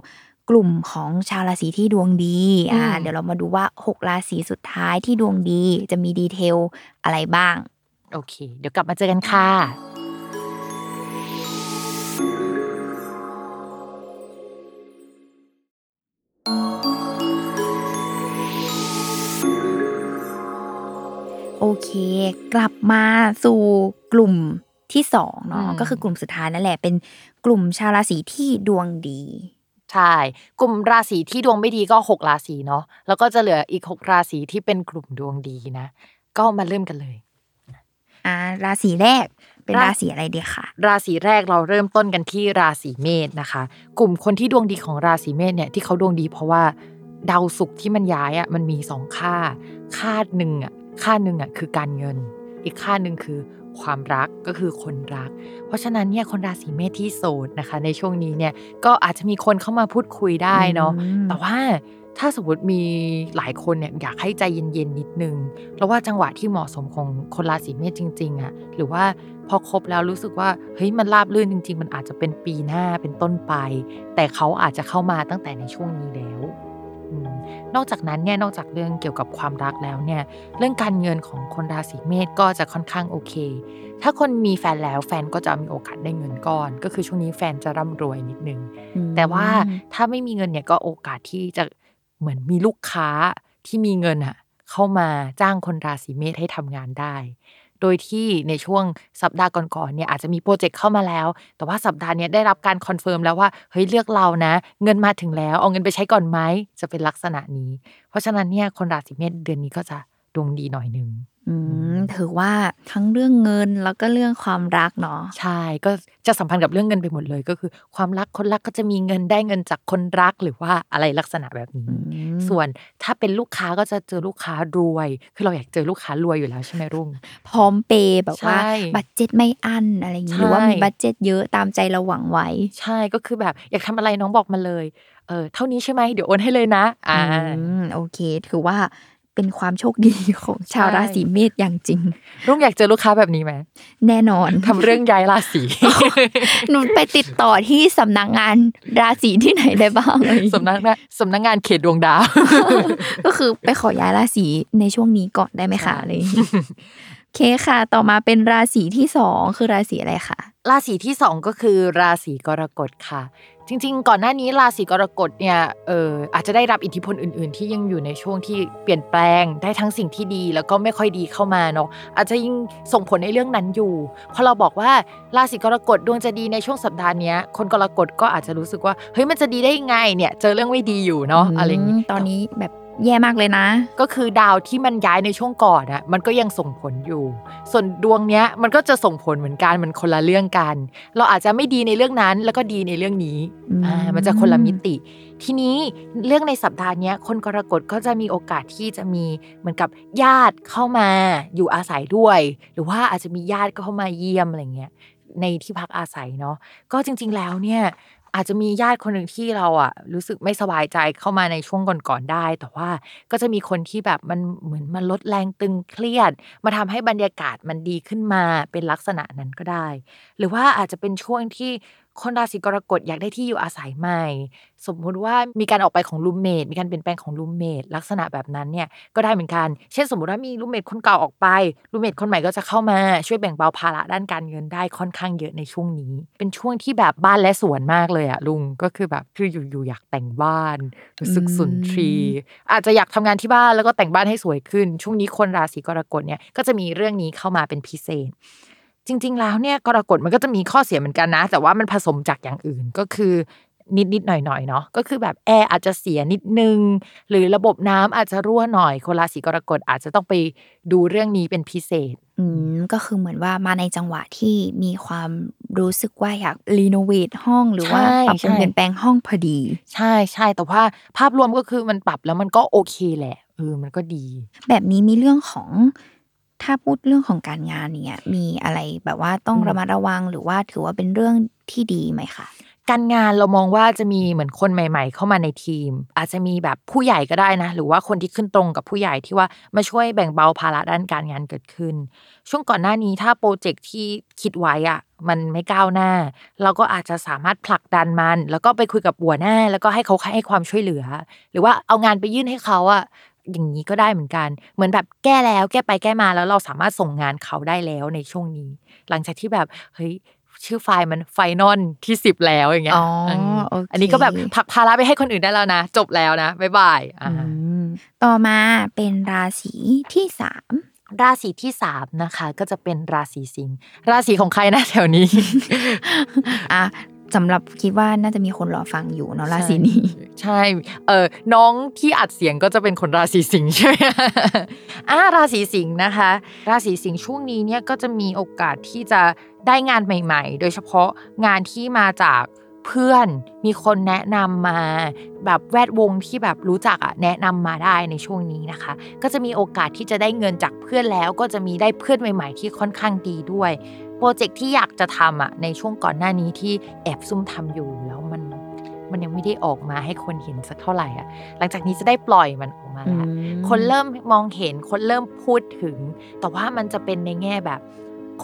กลุ่มของชาวราศีที่ดวงดีอ่าอืมเดี๋ยวเรามาดูว่าหกราศีสุดท้ายที่ดวงดีจะมีดีเทลอะไรบ้าง โอเค เดี๋ยวกลับมาเจอกันค่ะ โอเค กลับมาสู่กลุ่มที่สองเนาะอืมก็คือกลุ่มสุดท้ายนั่นแหละเป็นกลุ่มชาวราศีที่ดวงดี ใช่ กลุ่มราศีที่ดวงไม่ดีก็หกราศีเนาะแล้วก็จะเหลืออีกหกราศีที่เป็นกลุ่มดวงดีนะ ก็มาเริ่มกันเลยอ่าราศีแรกเป็นราราศีอะไรดีคะราศีแรกเราเริ่มต้นกันที่ราศีเมษนะคะ กลุ่มคนที่ดวงดีของราศีเมษเนี่ยที่เขาดวงดีเพราะว่าดาวศุกร์ที่มันย้ายอะมันมีสองค่า ค่าหนึ่งอะ ค่าหนึ่งอะคือการเงิน อีกค่าหนึ่งคือความรักก็คือคนรัก เพราะฉะนั้นเนี่ยคนราศีเมษที่โสดนะคะ ในช่วงนี้เนี่ยก็อาจจะมีคนเข้ามาพูดคุยได้เนาะอืมแต่ว่าถ้าสมมติมีหลายคนเนี่ยอยากให้ใจเย็นๆนิดนึงแล้วว่าจังหวะที่เหมาะสมของคนราศีเมษจริงๆอะหรือว่าพอคบแล้วรู้สึกว่าเฮ้ยมันราบรื่นจริง ๆ มันอาจจะเป็นปีหน้าเป็นต้นไป แต่เขาอาจจะเข้ามาตั้งแต่ในช่วงนี้แล้วอืม นอกจากนั้นเนี่ยนอกจากเรื่องเกี่ยวกับความรักแล้วเนี่ยเรื่องการเงินของคนราศีเมษก็จะค่อนข้างโอเค ถ้าคนมีแฟนแล้วแฟนก็จะมีโอกาสได้เงินก้อน ก็คือช่วงนี้แฟนจะร่ำรวยนิดนึงอืมแต่ว่าถ้าไม่มีเงินเนี่ยก็โอกาสที่จะเหมือนมีลูกค้าที่มีเงินอะเข้ามาจ้างคนราศีเมษให้ทำงานได้ โดยที่ในช่วงสัปดาห์ก่อนๆเนี่ยอาจจะมีโปรเจกต์เข้ามาแล้ว แต่ว่าสัปดาห์นี้ได้รับการ confirm แล้วว่าเฮ้ยเลือกเรานะ เงินมาถึงแล้วเอาเงินไปใช้ก่อนไหมจะเป็นลักษณะนี้ เพราะฉะนั้นเนี่ยคนราศีเมษเดือนนี้ก็จะดวงดีหน่อยนึง ถือว่าทั้งเรื่องเงินแล้วก็เรื่องความรักเนาะใช่ก็จะสัมพันธ์กับเรื่องเงินไปหมดเลย ก็คือ ความรักคนรักก็จะมีเงินได้เงินจากคนรักหรือว่าอะไรลักษณะแบบนี้อืมส่วนถ้าเป็นลูกค้าก็จะเจอลูกค้ารวย คือเราอยากเจอลูกค้ารวยอยู่แล้วใช่ไหมรุ่งพร้อมเปย์แบบว่าใช่ budget ไม่อั้นอะไรอย่างนี้ใช่หรือว่ามี budget เยอะตามใจเราหวังไว้ ใช่ก็คือแบบอยากทำอะไรน้องบอกมาเลยเออเท่านี้ใช่ไหมเดี๋ยวโอนให้เลยนะ อ่าอืมโอเค ถือว่า เป็นความโชคดีของชาวใช่ราศีเมษอย่างจริง รุ่งอยากเจอลูกค้าแบบนี้ไหมแน่นอนทำเรื่องย้ายราศีหนูไปติดต่อที่สำนักงานราศีที่ไหนได้บ้างเลยสำนักงานสำนักงานเขตดวงดาว ก็คือไปขอย้ายราศีในช่วงนี้ก่อนได้ไหมคะใช่อะไรอย่างงี้โอเคค่ะ ต่อมาเป็นราศีที่สองคือราศีอะไรคะราศีที่สองก็คือราศีกรกฎค่ะ จริง ๆ ก่อนหน้านี้ราศีกรกฎเนี่ยเอออาจจะได้รับอิทธิพลอื่น ๆ ที่ยังอยู่ในช่วงที่เปลี่ยนแปลงได้ทั้งสิ่งที่ดีแล้วก็ไม่ค่อยดีเข้ามาเนาะอาจจะยิ่งส่งผลในเรื่องนั้นอยู่พอเราบอกว่าราศีกรกฎดวงจะดีในช่วงสัปดาห์เนี้ยคนกรกฎก็อาจจะรู้สึกว่าเฮ้ยมันจะดีได้ยังไงเนี่ยเจอเรื่องไม่ดีอยู่เนาะอะไรอย่างนี้งี้ตอนนี้แบบ แย่มากเลยนะ ก็คือดาวที่มันย้ายในช่วงก่อนอะมันก็ยังส่งผลอยู่ ส่วนดวงเนี้ยมันก็จะส่งผลเหมือนกันมันคนละเรื่องกัน เราอาจจะไม่ดีในเรื่องนั้นแล้วก็ดีในเรื่องนี้อืมอ่ามันจะคนละมิติ ทีนี้เรื่องในสัปดาห์เนี้ยคนกรกฎก็จะมีโอกาสที่จะมีเหมือนกับญาติเข้ามาอยู่อาศัยด้วย หรือว่าอาจจะมีญาติก็เข้ามาเยี่ยมอะไรเงี้ยในที่พักอาศัยเนาะก็จริง ๆ แล้วเนี่ย อาจจะมีญาติคนหนึ่งที่เราอะรู้สึกไม่สบายใจเข้ามาในช่วงก่อนๆได้ แต่ว่าก็จะมีคนที่แบบมันเหมือนมันลดแรงตึงเครียด มาทำให้บรรยากาศมันดีขึ้นมาเป็นลักษณะนั้นก็ได้ หรือว่าอาจจะเป็นช่วงที่ คนราศีกรกฎอยากได้ที่อยู่อาศัยใหม่ สมมุติว่ามีการออกไปของ roommate มีการเปลี่ยนแปลงของ roommate ลักษณะแบบนั้นเนี่ยก็ได้เหมือนกัน เช่นสมมติว่ามี roommate คนเก่าออกไป roommate คนใหม่ก็จะเข้ามาช่วยแบ่งเบาภาระด้านการเงินได้ค่อนข้างเยอะในช่วงนี้ เป็นช่วงที่แบบบ้านและสวนมากเลยอะลุงก็คือแบบคืออยู่ๆอยากแต่งบ้านรู้สึกสุนทรีย์อาจจะอยากทำงานที่บ้านแล้วก็แต่งบ้านให้สวยขึ้น ช่วงนี้คนราศีกรกฎเนี่ยก็จะมีเรื่องนี้เข้ามาเป็นพิเศษ จริง ๆ แล้วเนี่ยกรกฎมันก็จะมีข้อเสียเหมือนกันนะ แต่ว่ามันผสมจากอย่างอื่นก็คือนิดนิดๆหน่อยหน่อยๆเนาะก็คือแบบแอร์อาจจะเสียนิดนึง หรือระบบน้ำอาจจะรั่วหน่อยคนราศีกรกฎอาจจะต้องไปดูเรื่องนี้เป็นพิเศษ อืมก็คือเหมือนว่ามาในจังหวะที่มีความรู้สึกว่าอยากรีโนเวทห้องหรือว่าใช่ปรับปรุงใช่เปลี่ยนแปลงห้องพอดี ใช่ใช่แต่ว่าภาพรวมก็คือมันปรับแล้วมันก็โอเคแหละเออมันก็ดี แบบนี้มีเรื่องของ ถ้าพูดเรื่องของการงานเนี่ยมีอะไรแบบว่าต้องอืมระมัดระวังหรือว่าถือว่าเป็นเรื่องที่ดีไหมคะการงานเรามองว่าจะมีเหมือนคนใหม่ ๆ เข้ามาในทีม อาจจะมีแบบผู้ใหญ่ก็ได้นะ หรือว่าคนที่ขึ้นตรงกับผู้ใหญ่ที่ว่ามาช่วยแบ่งเบาภาระด้านการงานเกิดขึ้น ช่วงก่อนหน้านี้ถ้าโปรเจกต์ที่คิดไว้อะมันไม่ก้าวหน้า เราก็อาจจะสามารถผลักดันมัน แล้วก็ไปคุยกับหัวหน้า แล้วก็ให้เขาให้ความช่วยเหลือ หรือว่าเอางานไปยื่นให้เขาอะ อย่างนี้ก็ได้เหมือนกัน เหมือนแบบแก้แล้วแก้ไปแก้มาแล้วเราสามารถส่งงานเขาได้แล้วในช่วงนี้ หลังจากที่แบบเฮ้ยชื่อไฟล์มัน final ที่สิบแล้วอย่างเงี้ยอ๋อมโอเคอันนี้ก็แบบผลักภาระไปให้คนอื่นได้แล้วนะ จบแล้วนะบ๊ายบายอ่าอืมต่อมาเป็นราศีที่สามราศีที่สามนะคะ ก็จะเป็นราศีสิงห์ราศีของใครนะแถวนี้อะ สำหรับคิดว่าน่าจะมีคนรอฟังอยู่เนาะราศีนี้ ใช่เออน้องที่อัดเสียงก็จะเป็นคนราศีสิงห์ใช่ไหมอ่าราศีสิงห์นะคะ ราศีสิงห์ช่วงนี้เนี่ยก็จะมีโอกาสที่จะได้งานใหม่ ๆ โดยเฉพาะงานที่มาจากเพื่อนมีคนแนะนำมาแบบแวดวงที่แบบรู้จักอะแนะนำมาได้ในช่วงนี้นะคะ ก็จะมีโอกาสที่จะได้เงินจากเพื่อนแล้ว ก็จะมีได้เพื่อนใหม่ ๆ ที่ค่อนข้างดีด้วยโป รเจกต์ที่อยากจะทำอะในช่วงก่อนหน้านี้ที่แอบซุ่มทำอยู่แล้วมันมันยังไม่ได้ออกมาให้คนเห็นสักเท่าไหร่อะ หลังจากนี้จะได้ปล่อยมันออกมาแล้วคนเริ่มมองเห็น คนเริ่มพูดถึง แต่ว่ามันจะเป็นในแง่แบบ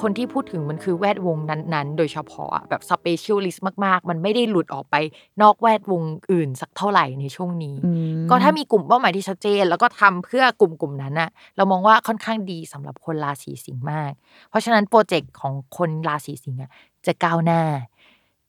คนที่พูดถึงมันคือแวดวงนั้นๆ โดยเฉพาะอะแบบ specialist มากๆ มันไม่ได้หลุดออกไปนอกแวดวงอื่นสักเท่าไหร่ในช่วงนี้อืมก็ถ้ามีกลุ่มเป้าหมายที่ชัดเจน แล้วก็ทำเพื่อกลุ่มกลุ่มนั้นน่ะเรามองว่าค่อนข้างดีสำหรับคนราศีสิงห์มาก เพราะฉะนั้นโปรเจกต์ของคนราศีสิงห์อะจะก้าวหน้า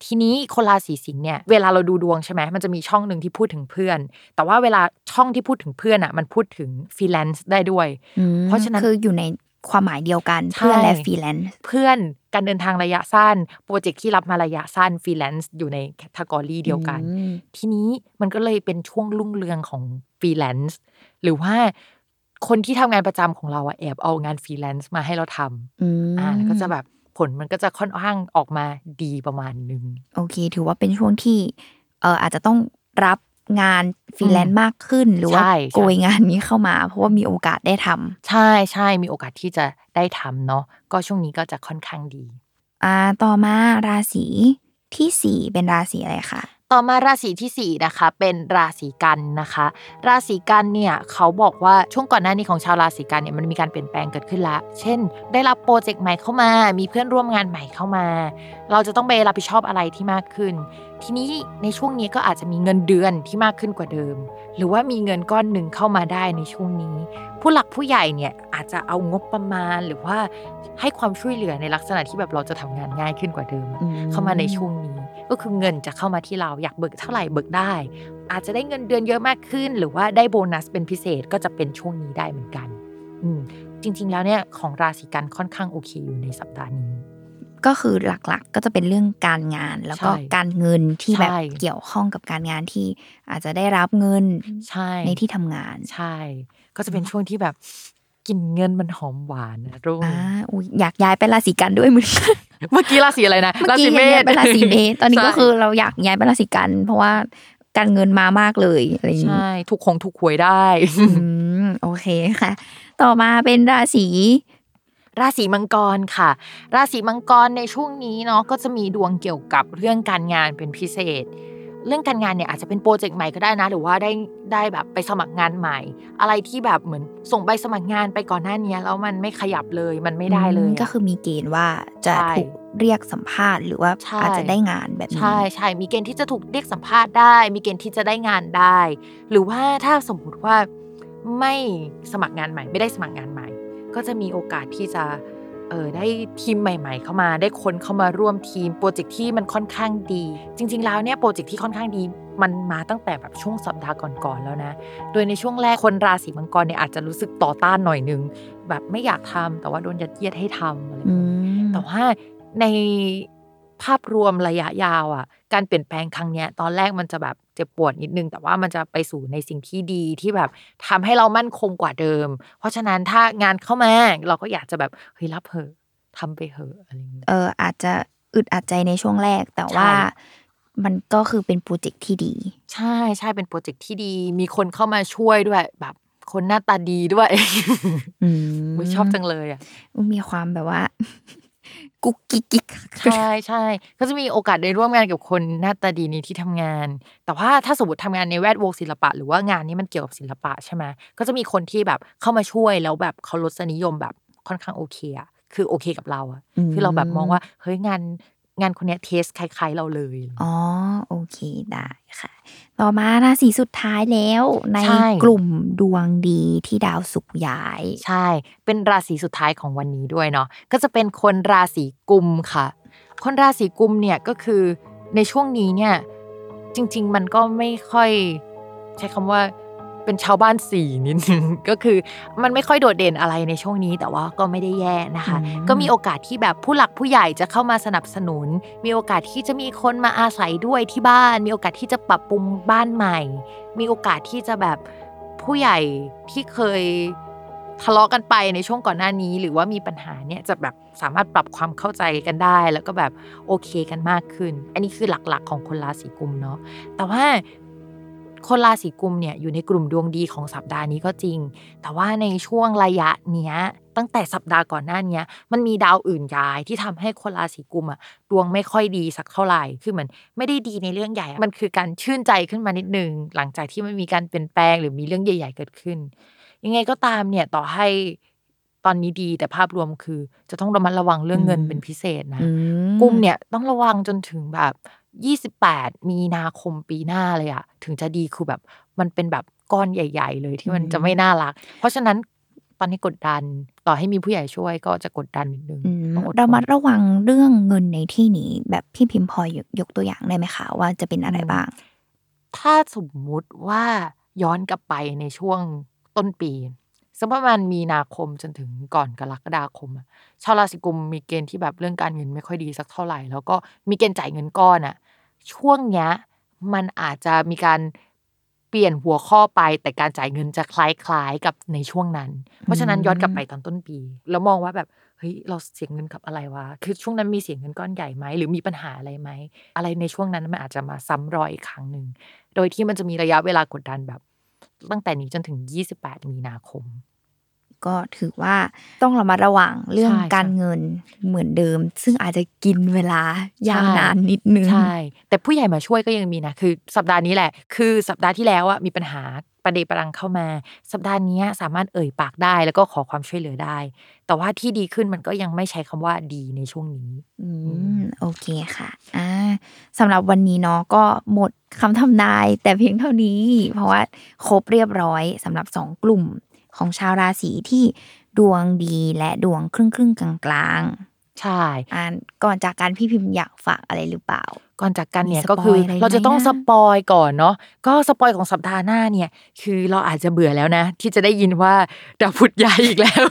ทีนี้คนราศีสิงห์เนี่ยเวลาเราดูดวงใช่ไหมมันจะมีช่องหนึ่งที่พูดถึงเพื่อน แต่ว่าเวลาช่องที่พูดถึงเพื่อนอะ มันพูดถึงฟรีแลนซ์ได้ด้วยอืมเพราะฉะนั้นคืออยู่ใน ความหมายเดียวกันใช่เพื่อนและฟรีแลนซ์เพื่อนการเดินทางระยะสั้น โปรเจกต์ที่รับมาระยะสั้นฟรีแลนซ์อยู่ใน category เดียวกันอืมทีนี้มันก็เลยเป็นช่วงรุ่งเรืองของฟรีแลนซ์หรือว่าคนที่ทำงานประจำของเราอะแอบเอางานฟรีแลนซ์มาให้เราทอืมำอ่าแล้วก็จะแบบผลมันก็จะค่อนข้างออกมาดีประมาณนึง โอเค ถือว่าเป็นช่วงที่เอออาจจะต้องรับ งานฟรีแลนซ์มากขึ้น หรือว่าใช่โกยงานนี้เข้ามา เพราะว่ามีโอกาสได้ทำใช่ใช่มีโอกาสที่จะได้ทำเนาะก็ช่วงนี้ก็จะค่อนข้างดีอ่าต่อมาราศีที่สี่เป็นราศีอะไรคะต่อมาราศีที่สี่นะคะเป็นราศีกันย์นะคะ ราศีกันย์เนี่ยเขาบอกว่าช่วงก่อนหน้านี้ของชาวราศีกันย์เนี่ยมันมีการเปลี่ยนแปลงเกิดขึ้นละเช่น ได้รับโปรเจกต์ใหม่เข้ามา มีเพื่อนร่วมงานใหม่เข้ามา เราจะต้องไปรับผิดชอบอะไรที่มากขึ้น ทีนี้ในช่วงนี้ก็อาจจะมีเงินเดือนที่มากขึ้นกว่าเดิม หรือว่ามีเงินก้อนหนึ่งเข้ามาได้ในช่วงนี้ ผู้หลักผู้ใหญ่เนี่ยอาจจะเอางบประมาณหรือว่าให้ความช่วยเหลือในลักษณะที่แบบเราจะทำงานง่ายขึ้นกว่าเดิมอืมเข้ามาในช่วงนี้ ก็คือเงินจะเข้ามาที่เราอยากเบิกเท่าไหร่เบิกได้ อาจจะได้เงินเดือนเยอะมากขึ้น หรือว่าได้โบนัสเป็นพิเศษก็จะเป็นช่วงนี้ได้เหมือนกัน อืมจริง ๆ แล้วเนี่ยของราศีกันค่อนข้างโอเคอยู่ในสัปดาห์นี้ ก็คือหลักๆก็จะเป็นเรื่องการงาน แล้วก็ใช่การเงินที่แบบใช่เกี่ยวข้องกับการงานที่อาจจะได้รับเงินใช่ในที่ทำงาน ใช่ ก็จะเป็นช่วงที่แบบกินเงินมันหอมหวานนะรุ่งอ่าอุ๊ยอยากย้ายไปราศีกันด้วยเหมือนกันเมื่อกี้ราศีอะไรนะเมื่อกี้ย้ายไปราศีเมษตอนนี้ก็ใช่คือเราอยากย้ายไปราศีกัน เพราะว่าการเงินมามากเลยอะไรอย่างนี้ใช่ถูกคงถูกหวยได้อืมโอเคค่ะ ต่อมาเป็นราศี ราศีมังกรค่ะ ราศีมังกรในช่วงนี้เนาะก็จะมีดวงเกี่ยวกับเรื่องการงานเป็นพิเศษ เรื่องการงานเนี่ยอาจจะเป็นโปรเจกต์ใหม่ก็ได้นะ หรือว่าได้ได้แบบไปสมัครงานใหม่ อะไรที่แบบเหมือนส่งใบสมัครงานไปก่อนหน้านี้แล้วมันไม่ขยับเลยมันไม่ได้เลยอืมก็คือมีเกณฑ์ว่าจะใช่ถูกเรียกสัมภาษณ์ หรือว่าใช่อาจจะได้งานแบบนี้ใช่ใช่มีเกณฑ์ที่จะถูกเรียกสัมภาษณ์ได้ มีเกณฑ์ที่จะได้งานได้ หรือว่าถ้าสมมุติว่าไม่สมัครงานใหม่ ไม่ได้สมัครงานใหม่ ก็จะมีโอกาสที่จะเออได้ทีมใหม่ ๆ เข้ามาได้คนเข้ามาร่วมทีมโปรเจกต์ที่มันค่อนข้างดี จริง ๆ แล้วเนี่ยโปรเจกต์ที่ค่อนข้างดีมันมาตั้งแต่แบบช่วงสัปดาห์ก่อนๆแล้วนะ โดยในช่วงแรกคนราศีมังกรเนี่ยอาจจะรู้สึกต่อต้านหน่อยนึง แบบไม่อยากทำแต่ว่าโดนยัดเยียดให้ทำอะไรแบบอืนี้มแต่ว่าในภาพรวมระยะยาวอะการเปลี่ยนแปลงครั้งเนี้ยตอนแรกมันจะแบบ เจ็บปวดนิดนึง แต่ว่ามันจะไปสู่ในสิ่งที่ดีที่แบบทำให้เรามั่นคงกว่าเดิม เพราะฉะนั้นถ้างานเข้ามาเราก็อยากจะแบบเฮ้ยรับเหอะทำไปเหอะอะไรอย่างเงี้ยเอออาจจะอึดอัดใจในช่วงแรกแต่ว่าใช่มันก็คือเป็นโปรเจกต์ที่ดี ใช่ใช่เป็นโปรเจกต์ที่ดี มีคนเข้ามาช่วยด้วยแบบคนหน้าตาดีด้วยอืมอุ๊ยชอบจังเลยอะมีความแบบว่า กุ๊กกิ๊กกิ๊กใช่ใช่ก็จะมีโอกาสได้ร่วมงานกับคนหน้าตาดีในที่ทำงาน แต่ว่าถ้าสมมติทำงานในแวดวงศิลปะ หรือว่างานนี้มันเกี่ยวกับศิลปะใช่ไหมก็จะมีคนที่แบบเข้ามาช่วยแล้วแบบเขาลดนิยมแบบค่อนข้างโอเคอะคือโอเคกับเราอะคือเราแบบมองว่าเฮ้ยงาน งานคนเนี้ยเทสคล้ายๆเราเลย อ๋อโอเคได้ค่ะ ต่อมาราศีสุดท้ายแล้ว ในใช่ กลุ่มดวงดีที่ดาวสุกร์ย้าย ใช่ เป็นราศีสุดท้ายของวันนี้ด้วยเนาะ ก็จะเป็นคนราศีกุมค่ะ คนราศีกุมเนี่ยก็คือในช่วงนี้เนี่ยจริง ๆ มันก็ไม่ค่อย ใช้คำว่า เป็นชาวบ้านสี่นิดนึงก็คือมันไม่ค่อยโดดเด่นอะไรในช่วงนี้ แต่ว่าก็ไม่ได้แย่นะคะอืมก็มีโอกาสที่แบบผู้หลักผู้ใหญ่จะเข้ามาสนับสนุน มีโอกาสที่จะมีคนมาอาศัยด้วยที่บ้าน มีโอกาสที่จะปรับปรุงบ้านใหม่ มีโอกาสที่จะแบบผู้ใหญ่ที่เคยทะเลาะกันไปในช่วงก่อนหน้านี้ หรือว่ามีปัญหาเนี่ยจะแบบสามารถปรับความเข้าใจกันได้ แล้วก็แบบโอเคกันมากขึ้น อันนี้คือหลักๆของคนราศีกุมเนาะแต่ว่า คนราศีกุมเนี่ยอยู่ในกลุ่มดวงดีของสัปดาห์นี้ก็จริง แต่ว่าในช่วงระยะเนี้ยตั้งแต่สัปดาห์ก่อนหน้าเนี้ยมันมีดาวอื่นย้ายที่ทำให้คนราศีกุมอะดวงไม่ค่อยดีสักเท่าไหร่คือเหมือนไม่ได้ดีในเรื่องใหญ่อะมันคือการชื่นใจขึ้นมานิดนึง หลังจากที่มันมีการเปลี่ยนแปลงหรือมีเรื่องใหญ่ ๆ เกิดขึ้น ยังไงก็ตามเนี่ยต่อให้ตอนนี้ดีแต่ภาพรวมคือ จะต้องระมัดระวังเรื่องเงินเป็นพิเศษนะอืกุมเนี่ยต้องระวังจนถึงแบบ 28 มีนาคมปีหน้าเลยอะถึงจะดีคือแบบมันเป็นแบบก้อนใหญ่ ๆ เลยที่มันจะไม่น่ารัก เพราะฉะนั้นตอนนี้กดดันต่อให้มีผู้ใหญ่ช่วยก็จะกดดันนิดนึงอืมต้องอดทนระมัดระวังเรื่องเงินในที่นี้ แบบพี่พิมพ์พอยกยกตัวอย่างได้ไหมคะ ว่าจะเป็นอะไรบ้าง ถ้าสมมุติว่าย้อนกลับไปในช่วงต้นปี สักประมาณมีนาคมจนถึงก่อนกรกฎาคมอะชาวราศีกุมมีเกณฑ์ที่แบบเรื่องการเงินไม่ค่อยดีสักเท่าไหร่ แล้วก็มีเกณฑ์จ่ายเงินก้อนอะช่วงเนี้ยมันอาจจะมีการเปลี่ยนหัวข้อไปแต่การจ่ายเงินจะคล้ายๆกับในช่วงนั้น เพราะฉะนั้นย้อนกลับไปตอนต้นปี แล้วมองว่าแบบเฮ้ยเราเสียเงินกับอะไรวะคือช่วงนั้นมีเสียเงินก้อนใหญ่ไหมหรือมีปัญหาอะไรไหมอะไรในช่วงนั้นมันอาจจะมาซ้ำรอยอีกครั้งหนึ่งโดยที่มันจะมีระยะเวลากดดันแบบ ตั้งแต่นี้จนถึง 28 มีนาคม ก็ถือว่าต้องระมัดระวังเรื่องใช่การใช่เงินเหมือนเดิม ซึ่งอาจจะกินเวลายาวใช่นานนิดนึงใช่แต่ผู้ใหญ่มาช่วยก็ยังมีนะคือ สัปดาห์นี้แหละ คือสัปดาห์ที่แล้วอะมีปัญหาประเดประดังเข้ามา สัปดาห์นี้สามารถเอ่ยปากได้แล้วก็ขอความช่วยเหลือได้ แต่ว่าที่ดีขึ้นมันก็ยังไม่ใช้คำว่าดีในช่วงนี้ อืมโอเคค่ะอ่าสำหรับวันนี้เนาะก็หมดคำทำนายแต่เพียงเท่านี้ เพราะว่าครบเรียบร้อยสำหรับสองกลุ่ม ของชาวราศีที่ดวงดีและดวงครึ่งครึ่งๆกลางใช่ๆอ่าก่อนจากกันพี่พิมพ์อยากฝากอะไรหรือเปล่า ก่อนจากกันเนี่ยมีสก็ปอยคืออะไรไหมเราจะต้องนะสปอยก่อนเนาะก็ spoil ของสัปดาห์หน้าเนี่ย คือเราอาจจะเบื่อแล้วนะ ที่จะได้ยินว่าดาวพุธย้ายอีกแล้ว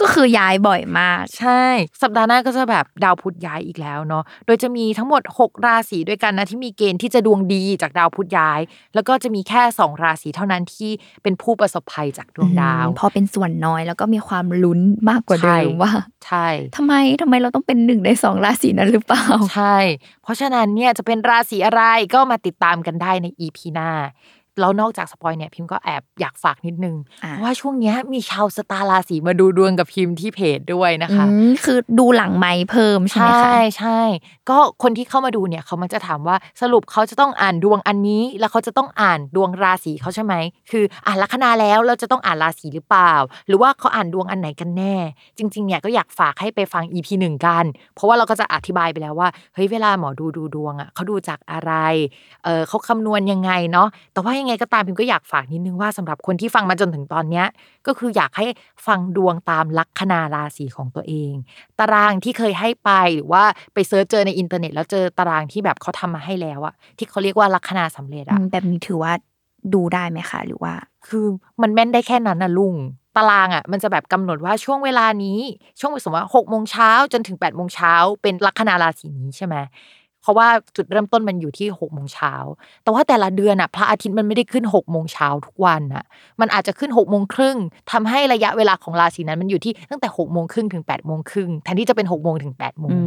ก็คือย้ายบ่อยมาก ใช่ สัปดาห์หน้าก็จะแบบดาวพุธย้ายอีกแล้วเนาะโดยจะมีทั้งหมด 6 ราศีด้วยกันนะที่มีเกณฑ์ที่จะดวงดีจากดาวพุธย้าย แล้วก็จะมีแค่ 2 ราศีเท่านั้นที่เป็นผู้ประสบภัยจากดวงดาวอืมพอเป็นส่วนน้อยแล้วก็มีความลุ้นมากกว่าเดิใช่ว่า ใช่ทำไมทำไมเราต้องเป็นหนึ่งในสองราศีนั้นหรือเปล่า ใช่ เพราะฉะนั้นเนี่ยจะเป็นราศีอะไรก็มาติดตามกันได้ใน EP หน้า แล้วนอกจาก spoil เนี่ยพิมพ์ก็แอบอยากฝากนิดนึงอ่าเพราะว่าช่วงเนี้ยมีชาวสตาร์ราศีมาดูดวงกับพิมพ์ที่เพจด้วยนะคะอืมคือดูหลังไมค์เพิ่มใช่ไหมคะใช่ใช่ก็คนที่เข้ามาดูเนี่ยเขามันจะถามว่าสรุปเขาจะต้องอ่านดวงอันนี้ แล้วเขาจะต้องอ่านดวงราศีเขาใช่ไหมคืออ่านลัคนาแล้วเราจะต้องอ่านราศีหรือเปล่า หรือว่าเขาอ่านดวงอันไหนกันแน่ จริงๆเนี่ยก็อยากฝากให้ไปฟัง EP หนึ่งกัน เพราะว่าเราก็จะอธิบายไปแล้วว่าเฮ้ยเวลาหมอดูดูดวงอะเขาดูจากอะไรเออเขาคำนวณยังไงเนาะแต่ว่ายังไงก็ตามพิมก็อยากฝากนิดนึงว่าสำหรับคนที่ฟังมาจนถึงตอนเนี้ยก็คืออยากให้ฟังดวงตามลัคนาราศีของตัวเอง ตารางที่เคยให้ไปหรือว่าไป search เจอในอินเทอร์เน็ต แล้วเจอตารางที่แบบเขาทำมาให้แล้วอะที่เขาเรียกว่าลัคนาสำเร็จอะแบบนี้ถือว่าดูได้ไหมคะ หรือว่า คือมันแม่นได้แค่นั้นนะลุงตารางอะมันจะแบบกำหนดว่าช่วงเวลานี้ ช่วงสมมติว่าหกโมงเช้าจนถึงแปดโมงเช้าเป็นลัคนาราศีนี้ใช่ไหม เพราะว่าจุดเริ่มต้นมันอยู่ที่หกโมงเช้าแต่ว่าแต่ละเดือนอะพระอาทิตย์มันไม่ได้ขึ้นหกโมงเช้าทุกวันอะมันอาจจะขึ้นหกโมงครึ่งทำให้ระยะเวลาของราศีนั้นมันอยู่ที่ตั้งแต่หกโมงครึ่งถึงแปดโมงครึ่งแทนที่จะเป็นหกโมงถึงแปดโมงอื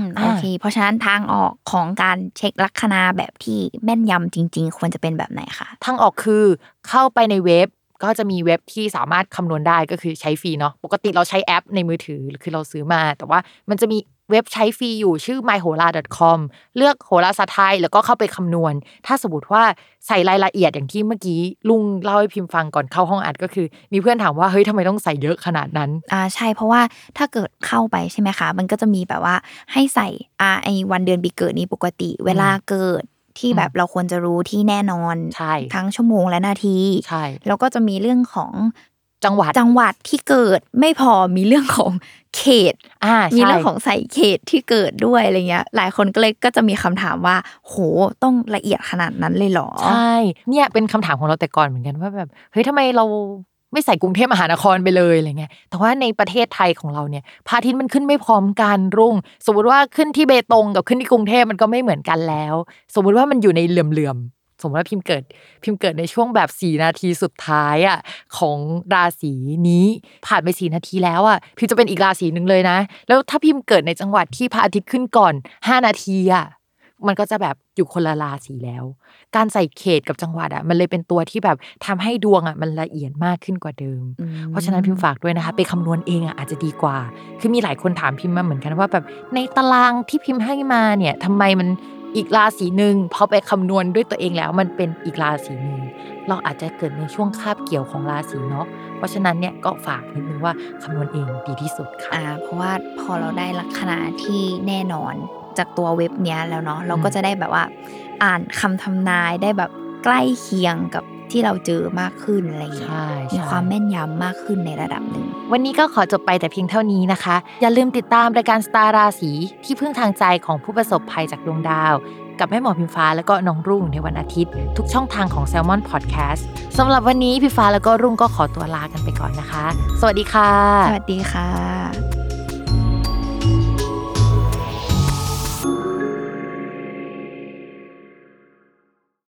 มอ่าโอเค เพราะฉะนั้นทางออกของการเช็คลัคนาแบบที่แม่นยำจริง ๆ ควรจะเป็นแบบไหนคะทางออกคือเข้าไปในเว็บก็จะมีเว็บที่สามารถคำนวณได้ก็คือใช้ฟรีเนาะปกติเราใช้แอปในมือถือคือเราซื้อมา แต่ว่ามันจะมี เว็บใช้ฟรีอยู่ชื่อ myhola.com เลือกโหราศาสตร์ไทยแล้วก็เข้าไปคำนวณ ถ้าสมมติว่าใส่รายละเอียดอย่างที่เมื่อกี้ลุงเล่าให้พิมพ์ฟังก่อนเข้าห้องอัดก็คือ มีเพื่อนถามว่าเฮ้ยทำไมต้องใส่เยอะขนาดนั้นอ่าใช่เพราะว่าถ้าเกิดเข้าไปใช่ไหมคะ มันก็จะมีแบบว่าให้ใส่อ่าไอวันเดือนปีเกิดนี้ปกติ เวลาเกิดที่แบบเราควรจะรู้ที่แน่นอนใช่ทั้งชั่วโมงและนาทีใช่แล้วก็จะมีเรื่องของ จังหวัดจังหวัดที่เกิดไม่พอมีเรื่องของเขตอ่ามีใช่เรื่องของใส่เขตที่เกิดด้วยอะไรเงี้ย หลายคนก็เลยก็จะมีคำถามว่า โหต้องละเอียดขนาดนั้นเลยเหรอใช่เนี่ยเป็นคำถามของเราแต่ก่อนเหมือนกันว่าแบบเฮ้ยทำไมเราไม่ใส่กรุงเทพมหานครไปเลยอะไรเงี้ย แต่ว่าในประเทศไทยของเราเนี่ยพระอาทิตย์มันขึ้นไม่พร้อมกันรุ่ง สมมติว่าขึ้นที่เบตงกับขึ้นที่กรุงเทพมันก็ไม่เหมือนกันแล้ว สมมุติว่ามันอยู่ในเหลื่อมๆ สมมติว่าพิมพ์เกิด พิมพ์เกิดในช่วงแบบสี่นาทีสุดท้ายอะของราศีนี้ผ่านไปสี่นาทีแล้วอะพิมพ์จะเป็นอีกราศีหนึ่งเลยนะ แล้วถ้าพิมพ์เกิดในจังหวัดที่พระอาทิตย์ขึ้นก่อนห้านาทีอะมันก็จะแบบอยู่คนละราศีแล้ว การใส่เขตกับจังหวัดอะมันเลยเป็นตัวที่แบบทำให้ดวงอะมันละเอียดมากขึ้นกว่าเดิมอืมเพราะฉะนั้นพิมพ์ฝากด้วยนะคะ ไปคำนวณเองอะอาจจะดีกว่า คือมีหลายคนถามพิมพ์มาเหมือนกันว่าแบบในตารางที่พิมพ์ให้มาเนี่ยทำไมมัน อีกราศีหนึ่งพอไปคำนวณด้วยตัวเองแล้ว มันเป็นอีกราศีหนึ่งเราอาจจะเกิดในช่วงคาบเกี่ยวของราศีเนาะเพราะฉะนั้นเนี่ยก็ฝากนิดนึงว่าคำนวณเองดีที่สุดค่ะะเพราะว่าพอเราได้ลักษณะที่แน่นอนจากตัวเว็บเนี้ยแล้วเนาะเราก็จะได้แบบว่า อ่านคำทำนายได้แบบใกล้เคียงกับ ที่เราเจอมากขึ้นอะไรอย่างเงี้ยใช่ใช่มีความแม่นยำมากขึ้นในระดับหนึ่ง วันนี้ก็ขอจบไปแต่เพียงเท่านี้นะคะ อย่าลืมติดตามรายการสตาร์ราศีที่พึ่งทางใจของผู้ประสบภัยจากดวงดาว กับแม่หมอพิมฟ้าแล้วก็น้องรุ่งในวันอาทิตย์ ทุกช่องทางของ Salmon Podcast สำหรับวันนี้พิมฟ้าแล้วก็รุ่งก็ขอตัวลากันไปก่อนนะคะ สวัสดีค่ะ สวัสดีค่ะ